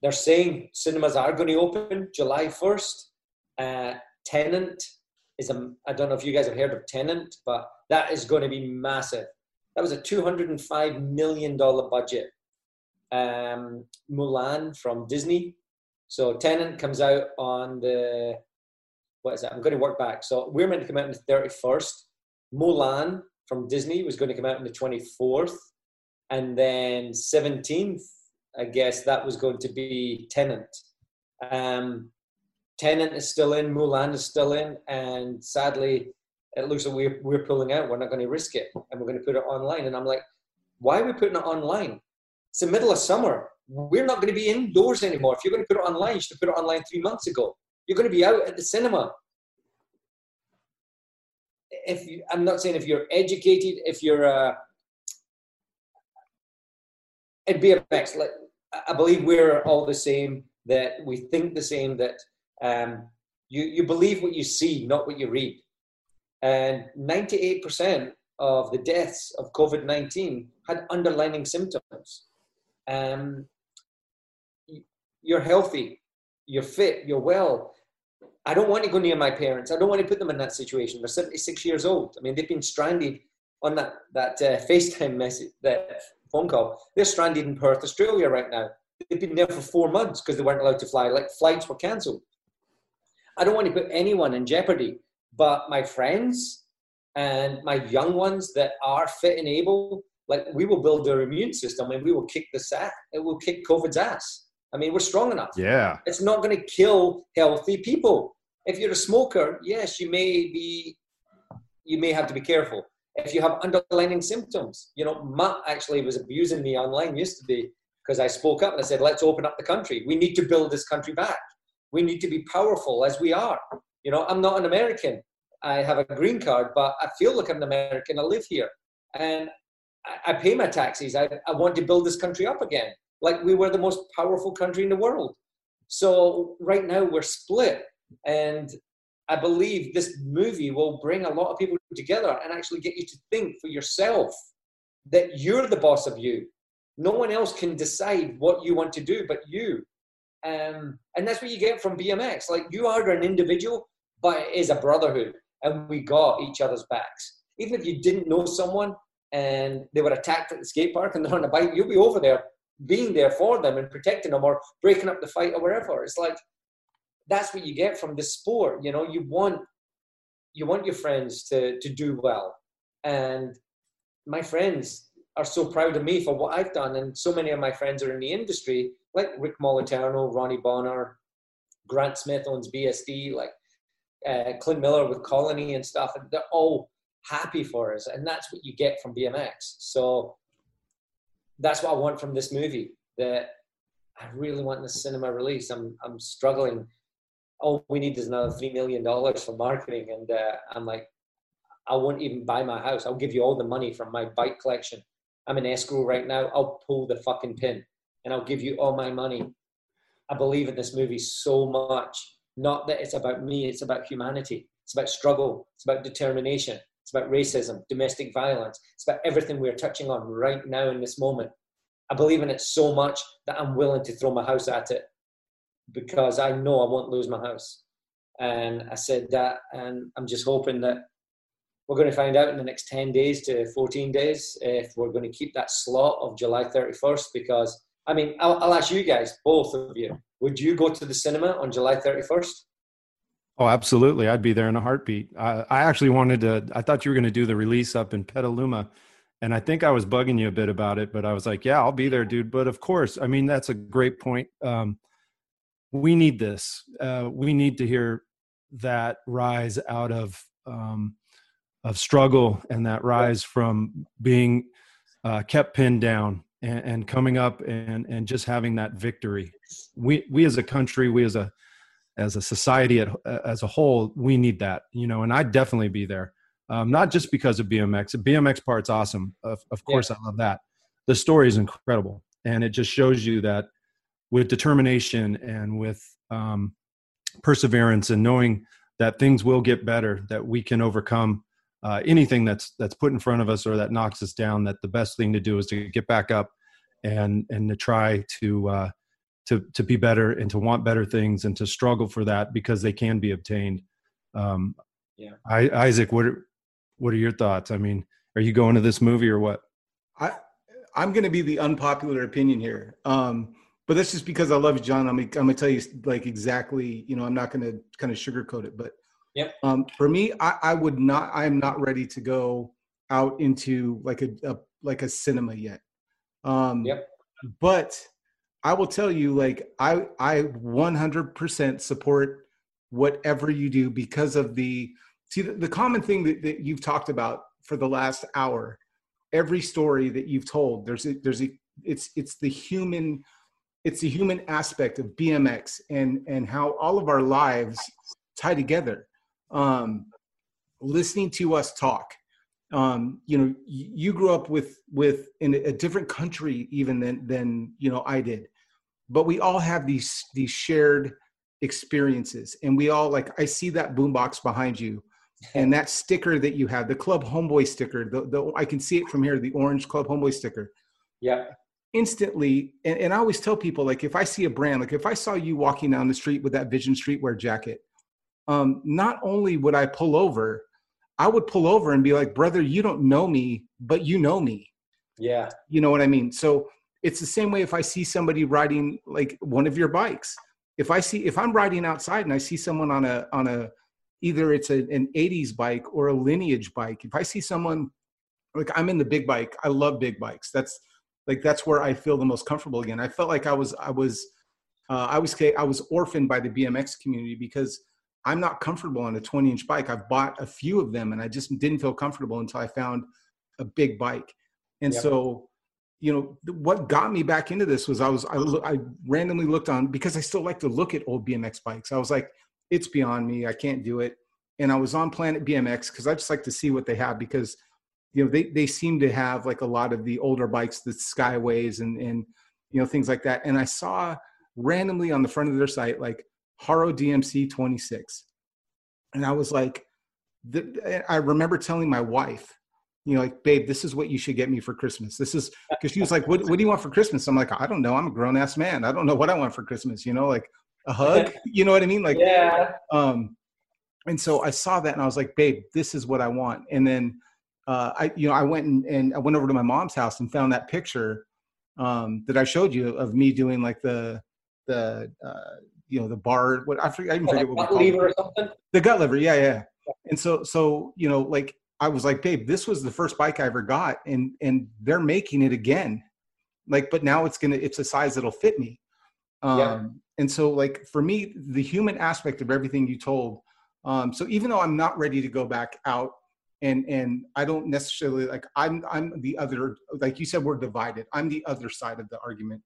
they're saying cinemas are going to open July 1st. Uh, Tenet is a, I don't know if you guys have heard of Tenet, but that is going to be massive. That was a $205 million budget. Um, Mulan from Disney. So Tenet comes out on the, what is that? I'm going to work back. So we're meant to come out on the 31st. Mulan from Disney was going to come out on the 24th. And then 17th, I guess that was going to be Tenet. Um, Tenet is still in, Mulan is still in, and sadly, it looks like we're, we're pulling out. We're not going to risk it. And we're going to put it online. And I'm like, why are we putting it online? It's the middle of summer. We're not going to be indoors anymore. If you're going to put it online, you should put it online three months ago. You're going to be out at the cinema. If you, I'm not saying if you're educated, if you're uh it'd be a, BMX, like I believe we're all the same. That we think the same. That um, you you believe what you see, not what you read. And ninety eight percent of the deaths of COVID nineteen had underlying symptoms. Um, you're healthy, you're fit, you're well. I don't want to go near my parents. I don't want to put them in that situation. They're 76 years old. I mean, they've been stranded on that that uh, FaceTime message, that phone call. They're stranded in Perth, Australia right now. They've been there for four months because they weren't allowed to fly. Like flights were cancelled. I don't want to put anyone in jeopardy, but my friends and my young ones that are fit and able, like we will build their immune system and we will kick the ass. It will kick COVID's ass. I mean, we're strong enough. Yeah. It's not going to kill healthy people. If you're a smoker, yes, you may be, you may have to be careful. If you have underlying symptoms, you know, Matt actually was abusing me online yesterday because I spoke up and I said, let's open up the country. We need to build this country back. We need to be powerful as we are. You know, I'm not an American. I have a green card, but I feel like I'm an American. I live here. And I, pay my taxes. I, I want to build this country up again like we were the most powerful country in the world. So right now we're split. And I believe this movie will bring a lot of people together and actually get you to think for yourself that you're the boss of you. No one else can decide what you want to do but you. Um, and that's what you get from BMX. Like you are an individual, but it is a brotherhood, and we got each other's backs. Even if you didn't know someone and they were attacked at the skate park and [LAUGHS] they're on a bike, you'll be over there being there for them and protecting them or breaking up the fight or wherever. It's like that's what you get from the sport. You know, you want you want your friends to to do well, and my friends are so proud of me for what I've done, and so many of my friends are in the industry, like Rick Moliterno, Ronnie Bonner, Grant Smith owns BSD, like uh, Clint Millar with Colony and stuff, and they're all happy for us, and that's what you get from BMX. So that's what I want from this movie. That I really want the cinema release. I'm I'm struggling. All we need is another three million dollars for marketing, and uh, I'm like, I won't even buy my house. I'll give you all the money from my bike collection. I'm in escrow right now. I'll pull the fucking pin, and I'll give you all my money. I believe in this movie so much. Not that it's about me. It's about humanity. It's about struggle. It's about determination. It's about racism, domestic violence. It's about everything we're touching on right now in this moment. I believe in it so much that I'm willing to throw my house at it because I know I won't lose my house. And I said that, and I'm just hoping that we're going to find out in the next 10 days to 14 days if we're going to keep that slot of July 31st. Because, I mean, I'll, I'll ask you guys, both of you, would you go to the cinema on July 31st? Oh, absolutely. I'd be there in a heartbeat. I, I actually wanted to, I thought you were going to do the release up in Petaluma. And I think I was bugging you a bit about it, but I was like, yeah, I'll be there, dude. But of course, I mean, that's a great point. Um, we need this. Uh, we need to hear that rise out of, um, of struggle and that rise from being uh, kept pinned down and, and coming up and, and just having that victory. We, we as a country, we as a, as a society at, as a whole, we need that, you know, and I'd definitely be there. Um, not just because of BMX. The BMX part's awesome. Of, of course, yeah. I love that. The story is incredible. And it just shows you that with determination and with um, perseverance and knowing that things will get better, that we can overcome uh, anything that's that's put in front of us or that knocks us down. That the best thing to do is to get back up and and to try to uh, to to be better and to want better things and to struggle for that because they can be obtained. Um, yeah, I, Isaac, what are, what are your thoughts? I mean, are you going to this movie or what? I I'm going to be the unpopular opinion here, um, but that's just because I love you, John. I'm I'm to tell you like exactly. You know, I'm not to kind of sugarcoat it, but Yep. Um, for me, I, I would not. I am not ready to go out into like a, a like a cinema yet. Um, yep. But I will tell you, like I I 100% support whatever you do because of the see the, the common thing that, that you've talked about for the last hour. Every story that you've told, there's a, there's a it's it's the human it's the human aspect of BMX and and how all of our lives tie together. Um, listening to us talk um, you know, you grew up with with in a different country even than than you know I did, but we all have these these shared experiences, and we all like. I see that boombox behind you, and that sticker that you have, the Club Homeboy sticker. The, the I can see it from here, the orange Club Homeboy sticker. Yeah. Instantly, and, and I always tell people like if I see a brand, like if I saw you walking down the street with that Vision Streetwear jacket, um, not only would I pull over I would pull over and be like, brother, you don't know me, but you know me. Yeah. You know what I mean? So it's the same way if I see somebody riding like one of your bikes. If I see if I'm riding outside and I see someone on a on a either it's a, an 80s bike or a lineage bike, if I see someone like I'm in the big bike, I love big bikes. That's like that's where I feel the most comfortable again. I felt like I was I was uh, I was I was orphaned by the BMX community because I'm not comfortable on a 20 inch bike. I've bought a few of them and I just didn't feel comfortable until I found a big bike. And yep. so, you know, what got me back into this was I was, I, I randomly looked on because I still like to look at old BMX bikes. I was like, it's beyond me. I can't do it. And I was on Planet BMX because I just like to see what they have because, you know, they, they seem to have like a lot of the older bikes, the Skyways and, and, you know, things like that. And I saw randomly on the front of their site, like Haro DMC 26. And I was like, the, I remember telling my wife, you know, like, babe, this is what you should get me for Christmas. This is because she was like, what, what do you want for Christmas? I'm like, I don't know. I'm a grown ass man. I don't know what I want for Christmas, you know, like a hug, [LAUGHS] you know what I mean? Like, yeah. Um, and so I saw that and I was like, babe, this is what I want. And then, uh, I, you know, I went and, and I went over to my mom's house and found that picture um, that I showed you of me doing like the, the, uh, you know the bar what i forget i even forget like what we call it. or something the gut lever yeah yeah and so so you know like i was like babe this was the first bike i ever got and and they're making it again like but now it's gonna it's a size that'll fit me um yeah. and so like for me the human aspect of everything you told um so even though i'm not ready to go back out and and i don't necessarily like i'm i'm the other like you said we're divided i'm the other side of the argument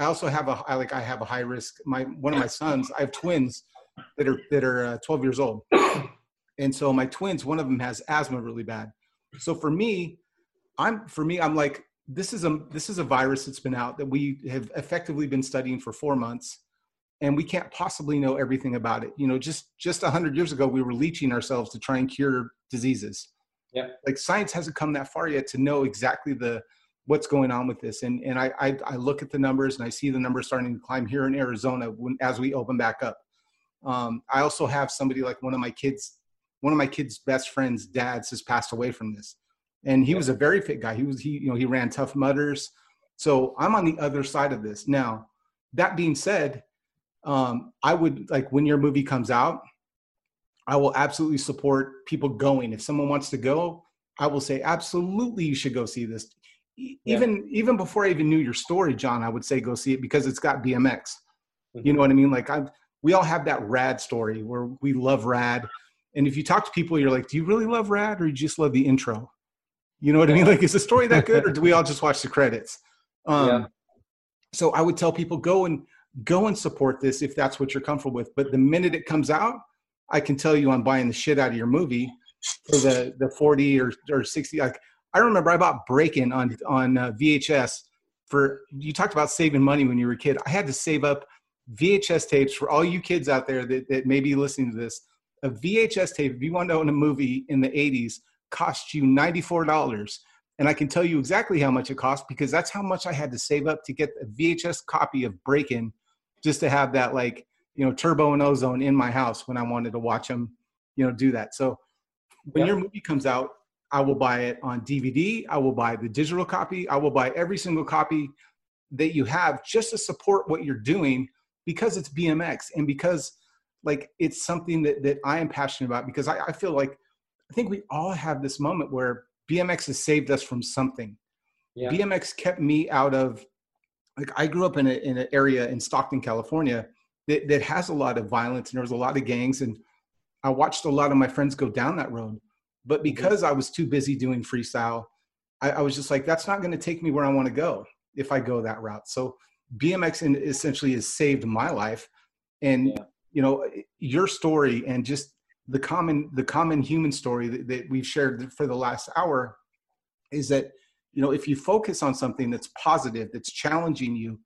I also have a I like I have a high risk. My one of my sons, I have twins that are that are uh, 12 years old, and so my twins, one of them has asthma really bad. So for me, I'm for me, I'm like this is a this is a virus that's been out that we have effectively been studying for four months, and we can't possibly know everything about it. You know, just just a hundred years ago, we were leeching ourselves to try and cure diseases. Yeah, like science hasn't come that far yet to know exactly the what's going on with this. And, and I, I, I, look at the numbers and I see the numbers starting to climb here in Arizona when, as we open back up. Um, I also have somebody like one of my kids, one of my kids' best friends' dads has passed away from this. And he was a very fit guy. He was, he, you know, he ran Tough Mudders. So I'm on the other side of this. Now, that being said, um, I would like when your movie comes out, I will absolutely support people going. If someone wants to go, I will say absolutely you should go see this even yeah. even before I even knew your story, John, I would say go see it because it's got BMX. Mm-hmm. You know what I mean? Like I, we all have that rad story where we love rad, and if you talk to people, you're like, do you really love rad or you just love the intro? You know what yeah. I mean? Like, is the story that good, or do we all [LAUGHS] just watch the credits? Um, yeah. So I would tell people go and go and support this if that's what you're comfortable with. But the minute it comes out, I can tell you I'm buying the shit out of your movie for the the 40 or or 60. Like I remember I bought Breakin' on on uh, VHS for you talked about saving money when you were a kid. I had to save up VHS tapes for all you kids out there that, that may be listening to this. A VHS tape, if you want to own a movie in the 80s, cost you $94. And I can tell you exactly how much it cost because that's how much I had to save up to get a VHS copy of Breakin' just to have that like, you know, Turbo and Ozone in my house when I wanted to watch them, you know, do that. So when your movie comes out, I will buy it on DVD. I will buy the digital copy. I will buy every single copy that you have just to support what you're doing because it's BMX and because like it's something that, that I am passionate about because I, I feel like I think we all have this moment where BMX has saved us from something. Yeah. BMX kept me out of like I grew up in, a, in an area in Stockton, California that, that has a lot of violence and there was a lot of gangs and I watched a lot of my friends go down that road but mm-hmm. because I was too busy doing freestyle, I, I was just like, that's not going to take me where I want to go if I go that route. So BMX in, essentially has saved my life. And, yeah. you know, your story and just the common the common human story that, that we've shared for the last hour is that you know if you focus on something that's positive that's challenging you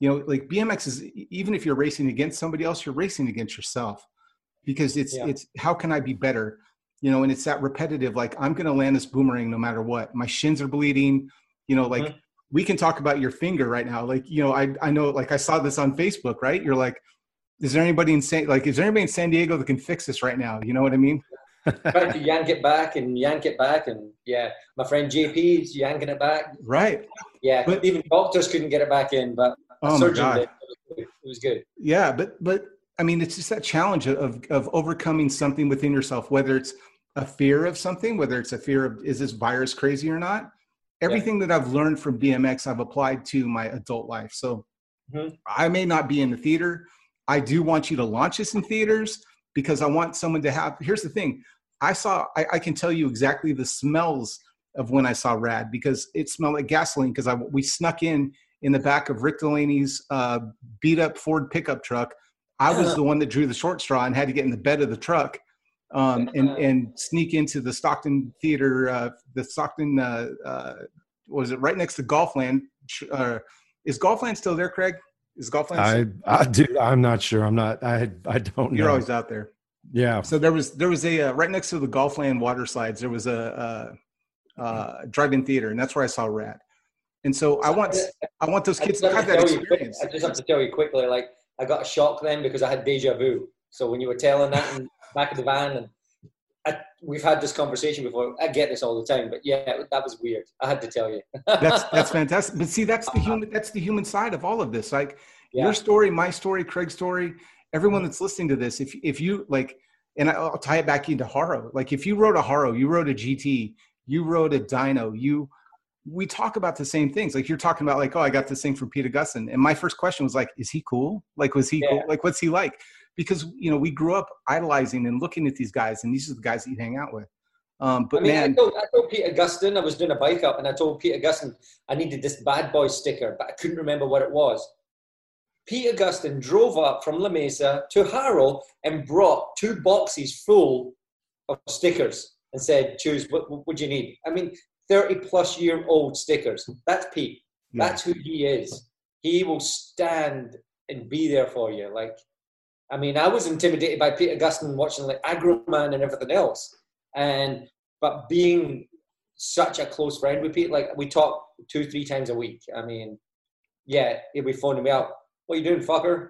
you know like bmx is even if you're racing against somebody else you're racing against yourself because it's yeah. it's how can i be better? You know and it's that repetitive like i'm going to land this boomerang no matter what. My shins are bleeding. You know like mm-hmm. we can talk about your finger right now. Like you know i i know like i saw this on facebook right? You're like is there anybody in san like is there anybody in san diego that can fix this right now? You know what i mean trying to yank it back and yank it back and yeah my friend jp's yanking it back right yeah but even doctors couldn't get it back in but oh my God. Did. it was good yeah but but i mean it's just that challenge of of overcoming something within yourself whether it's a fear of something whether it's a fear of is this virus crazy or not everything yeah. that i've learned from bmx i've applied to my adult life so mm-hmm. i may not be in the theater i do want you to launch this in theaters because I want someone to have. Here's the thing I saw, I, I can tell you exactly the smells of when I saw Rad because it smelled like gasoline because I we snuck in in the back of Rick Delaney's uh, beat up Ford pickup truck. I was the one that drew the short straw and had to get in the bed of the truck um, and and sneak into the Stockton Theater, uh, the Stockton uh, uh, was it right next to Golfland? Uh, is Golfland still there, Craig? Is Golfland? I, I do. I'm not sure. I'm not. I I don't. Know. You're know. always out there. Yeah. So there was there was a uh, right next to the Golfland water slides. There was a, a, a drive-in theater, and that's where I saw Rad. And so I want I want those kids to have that experience. Quick, I just have to tell you quickly, like I got a shock then because I had deja vu. So when you were telling that in back of the van, and I, we've had this conversation before. I get this all the time, but yeah, that was weird. I had to tell you. [LAUGHS] that's that's fantastic. But see, that's the uh-huh. human that's the human side of all of this. Like yeah. your story, my story, Craig's story. Everyone that's listening to this, if if you like, and I'll tie it back into Haro. Like if you wrote a Haro, you wrote a GT, you wrote a Dyno, you we talk about the same things. Like you're talking about, like, oh, I got this thing from Pete Augustin, and my first question was like, is he cool? Like, was he yeah. cool? Like, what's he like? Because you know we grew up idolizing and looking at these guys, and these are the guys that you hang out with. Um, but I mean, man, I told, I told Pete Augustin I was doing a bike up, and I told Pete Augustin I needed this bad boy sticker, but I couldn't remember what it was. Pete Augustin drove up from La Mesa to Haro and brought two boxes full of stickers and said, "Choose what, what would you need." I mean, 30 plus year old stickers. That's Pete. Yeah. That's who he is. He will stand and be there for you. Like, I mean, I was intimidated by Pete Augustin watching like Agroman and everything else. And, but being such a close friend with Pete, like we talk two, three times a week. I mean, yeah, he'll be phoning me out. What you doing, fucker?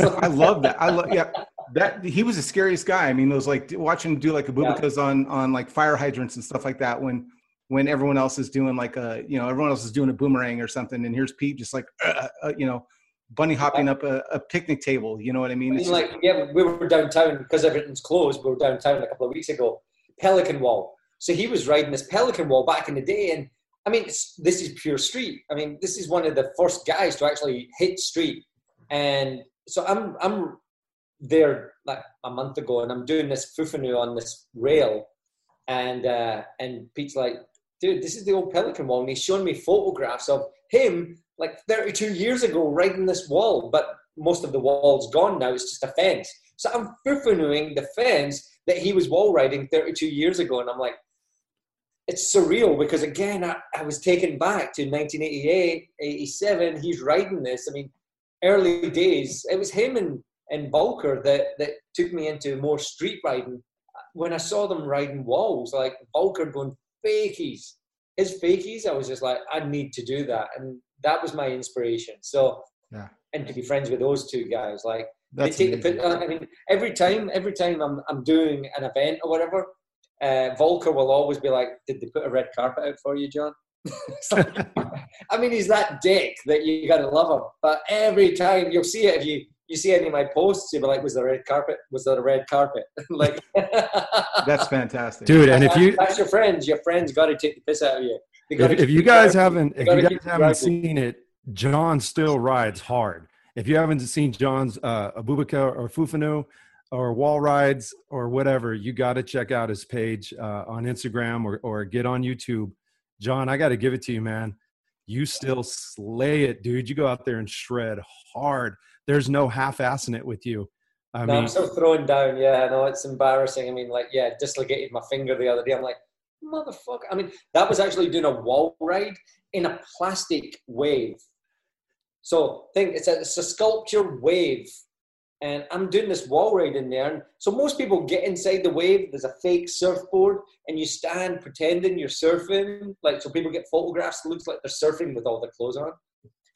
[LAUGHS] I love that. I love, yeah that he was the scariest guy. I mean, those like watching him do like abubacas yeah. on on like fire hydrants and stuff like that. When when everyone else is doing like a you know everyone else is doing a boomerang or something and here's pete just like uh, uh, you know bunny hopping up a, a, picnic table you know what i mean, I mean like yeah we were downtown because everything's closed we were downtown a couple of weeks ago pelican wall. So he was riding this pelican wall back in the day and i mean this is pure street. I mean this is one of the first guys to actually hit street. And so i'm i'm there like a month ago and i'm doing this fufanu on this rail. And uh, and Pete's like, dude, this is the old Pelican wall. And he's showing me photographs of him like 32 years ago riding this wall, but most of the wall's gone now. It's just a fence. So I'm foo-fooing the fence that he was wall riding 32 years ago. And I'm like, it's surreal because again, I, I was taken back to 1988, 87. He's riding this. I mean, early days, it was him and, and Voelker that, that took me into more street riding. When I saw them riding walls, like Voelker going fakies. His fakies, I was just like, I need to do that. And that was my inspiration. So, yeah. and to be friends with those two guys, like, That's they take the, I mean, every time, every time I'm, I'm doing an event or whatever, uh, Voelker will always be like, Did they put a red carpet out for you, John? [LAUGHS] I mean, he's that dick that you gotta love him. But every time you'll see it if you you see any of my posts, you'll be like, "Was there a red carpet? Was there a red carpet?" [LAUGHS] like, [LAUGHS] that's fantastic, dude. And if you that's your friends, your friends got to take the piss out of you. If, if you guys haven't, if you guys haven't seen it, John still rides hard. If you haven't seen John's uh, Abubaca or Fufanu or wall rides or whatever, you got to check out his page uh, on Instagram or, or get on YouTube. John, I got to give it to you, man. You still slay it, dude. You go out there and shred hard there's no half-assing it with you. I no, mean, I'm still thrown down. Yeah, no, it's embarrassing. I mean, like, yeah, dislocated my finger the other day. I'm like, motherfucker. I mean, that was actually doing a wall ride in a plastic wave. So think it's a, it's a sculpture wave, and I'm doing this wall ride in there. And so most people get inside the wave. There's a fake surfboard, and you stand pretending you're surfing. Like so, people get photographs. Looks like they're surfing with all the clothes on.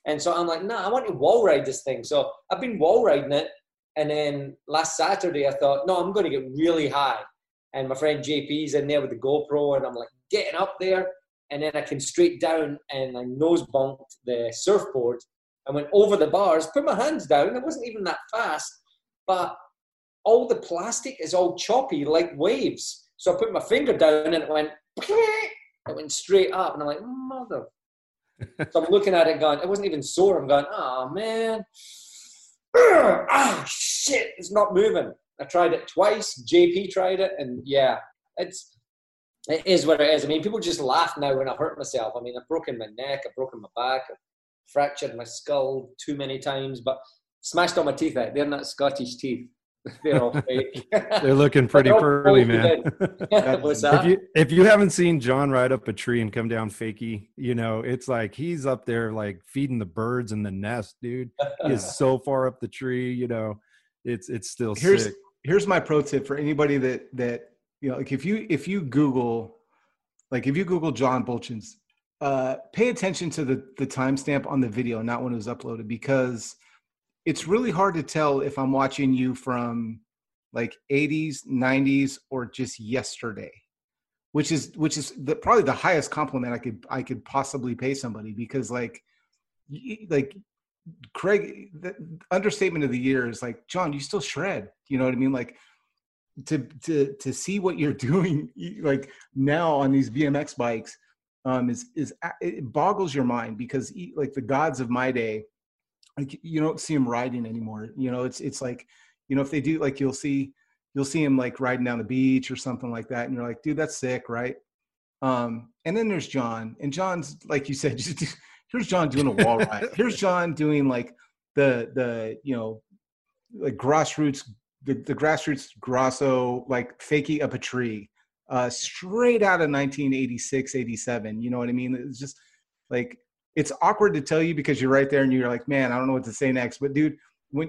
And so I'm like, nah, I want to wall ride this thing. So I've been wall riding it. And then last Saturday, I thought, no, I'm going to get really high. And my friend JP's in there with the GoPro, and I'm like getting up there. And then I came straight down and I nose bumped the surfboard. and went over the bars, put my hands down. It wasn't even that fast, but all the plastic is all choppy like waves. So I put my finger down and it went, [LAUGHS] it went straight up. And I'm like, mother. so I'm looking at it going, it wasn't even sore. I'm going, oh man. [SNIFFS] Ah, shit, it's not moving. I tried it twice. JP tried it, and yeah, it's it is what it is. I mean, people just laugh now when I hurt myself. I mean, I've broken my neck, I've broken my back, I've fractured my skull too many times, but smashed all my teeth out. They're not Scottish teeth. [LAUGHS] They're all fake. [LAUGHS] they're looking pretty pearly, man. [LAUGHS] What's that? if you if you haven't seen John ride up a tree and come down fakey, you know it's like he's up there like feeding the birds in the nest, dude. He is so far up the tree, you know. It's it's still Here's sick. Here's my pro tip for anybody that that you know, like if you if you Google, like if you Google John Buultjens, uh, pay attention to the the timestamp on the video, not when it was uploaded, because it's really hard to tell if I'm watching you from like 80s, 90s, or just yesterday, which is which is the, probably the highest compliment I could I could possibly pay somebody because like like Craig, the understatement of the year is like John, you still shred. You know what I mean? Like to to to see what you're [LAUGHS] doing like now on these BMX bikes um, is is it boggles your mind because like the gods of my day like you don't see them riding anymore you know it's it's like you know if they do like you'll see you'll see him like riding down the beach or something like that and you're like dude that's sick right um and then there's john and john's like you said [LAUGHS] just, here's john doing a wall ride. [LAUGHS] Here's john doing like the the you know like grassroots the, the grassroots grasso like fakie up a tree uh straight out of 1986 87 you know what i mean? It's just like it's awkward to tell you because you're right there and you're like, man, I don't know what to say next. But dude, when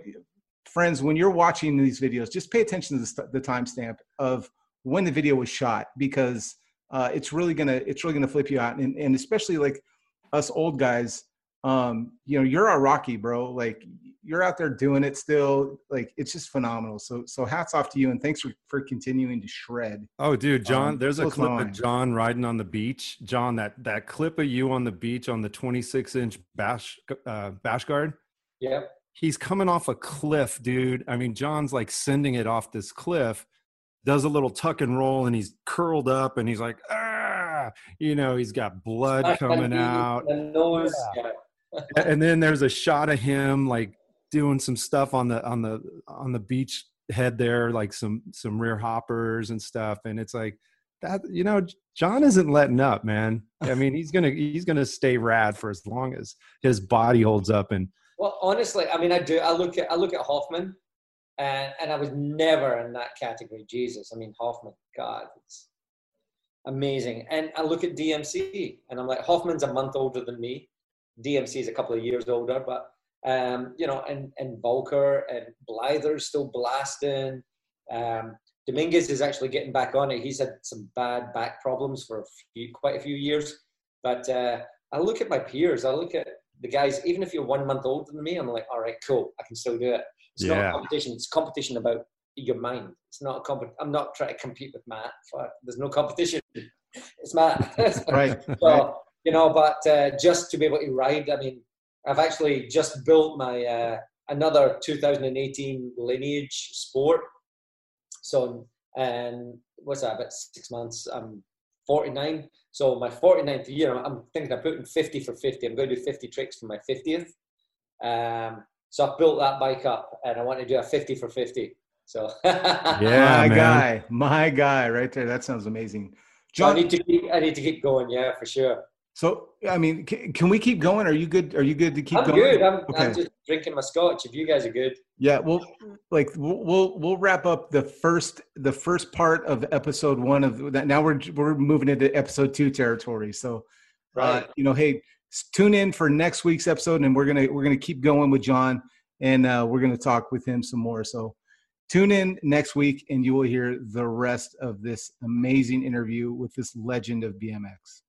friends, when you're watching these videos, just pay attention to the, the timestamp of when the video was shot because uh, it's really gonna it's really gonna flip you out, and, and especially like us old guys, um, you know, you're our Rocky, bro. Like you're out there doing it still. Like it's just phenomenal. So so hats off to you and thanks for, for continuing to shred. Oh, dude, John, Um, there's a clip of. John riding on the beach. John, that that clip of you on the beach on the 26 inch bash uh, bash guard. yeah. He's coming off a cliff, dude. I mean, John's like sending it off this cliff, does a little tuck and roll, and he's curled up, and he's like, ah, you know, he's got blood coming out. The nose. Yeah. and then there's a shot of him like doing some stuff on the on the on the beach head there like some some rear hoppers and stuff and it's like that you know john isn't letting up man i [LAUGHS] mean he's gonna he's gonna stay rad for as long as his body holds up and Well, honestly, I mean, I do. I look at I look at Hoffman, and and I was never in that category. Jesus, I mean Hoffman, God, it's amazing. And I look at DMC, and I'm like, Hoffman's a month older than me. DMC is a couple of years older, but um, you know, and and Voelker and Blyther's still blasting. Um, Dominguez is actually getting back on it. He's had some bad back problems for a few, quite a few years. But uh, I look at my peers. I look at the guys. Even if you're one month older than me, I'm like, all right, cool. I can still do it. It's not Yeah. a competition. It's competition about your mind. It's not a comp. I'm not trying to compete with Mat. There's no competition. [LAUGHS] It's Mat. [LAUGHS] Right. So, right. you know, but uh, just to be able to ride, I mean, I've actually just built my uh, another 2018 lineage sport. So, and what's that? About six months. I'm 49. So my 49th year, I'm thinking of putting 50 for 50. I'm going to do 50 tricks for my 50th. Um, so I've built that bike up, and I want to do a 50 for 50. So Yeah, my man. guy, my guy, right there. That sounds amazing. So I John, need to keep. I need to keep going. Yeah, for sure. So I mean, can, can, we keep going? Are you good? Are you good to keep I'm going? good. I'm, okay. I'm just drinking my scotch. If you guys are good. Yeah, well, like we'll, we'll we'll wrap up the first the first part of episode one of that. Now we're we're moving into episode two territory. So, uh, right. uh, you know, hey, tune in for next week's episode, and we're gonna we're gonna keep going with John, and uh, we're gonna talk with him some more. So, tune in next week, and you will hear the rest of this amazing interview with this legend of BMX.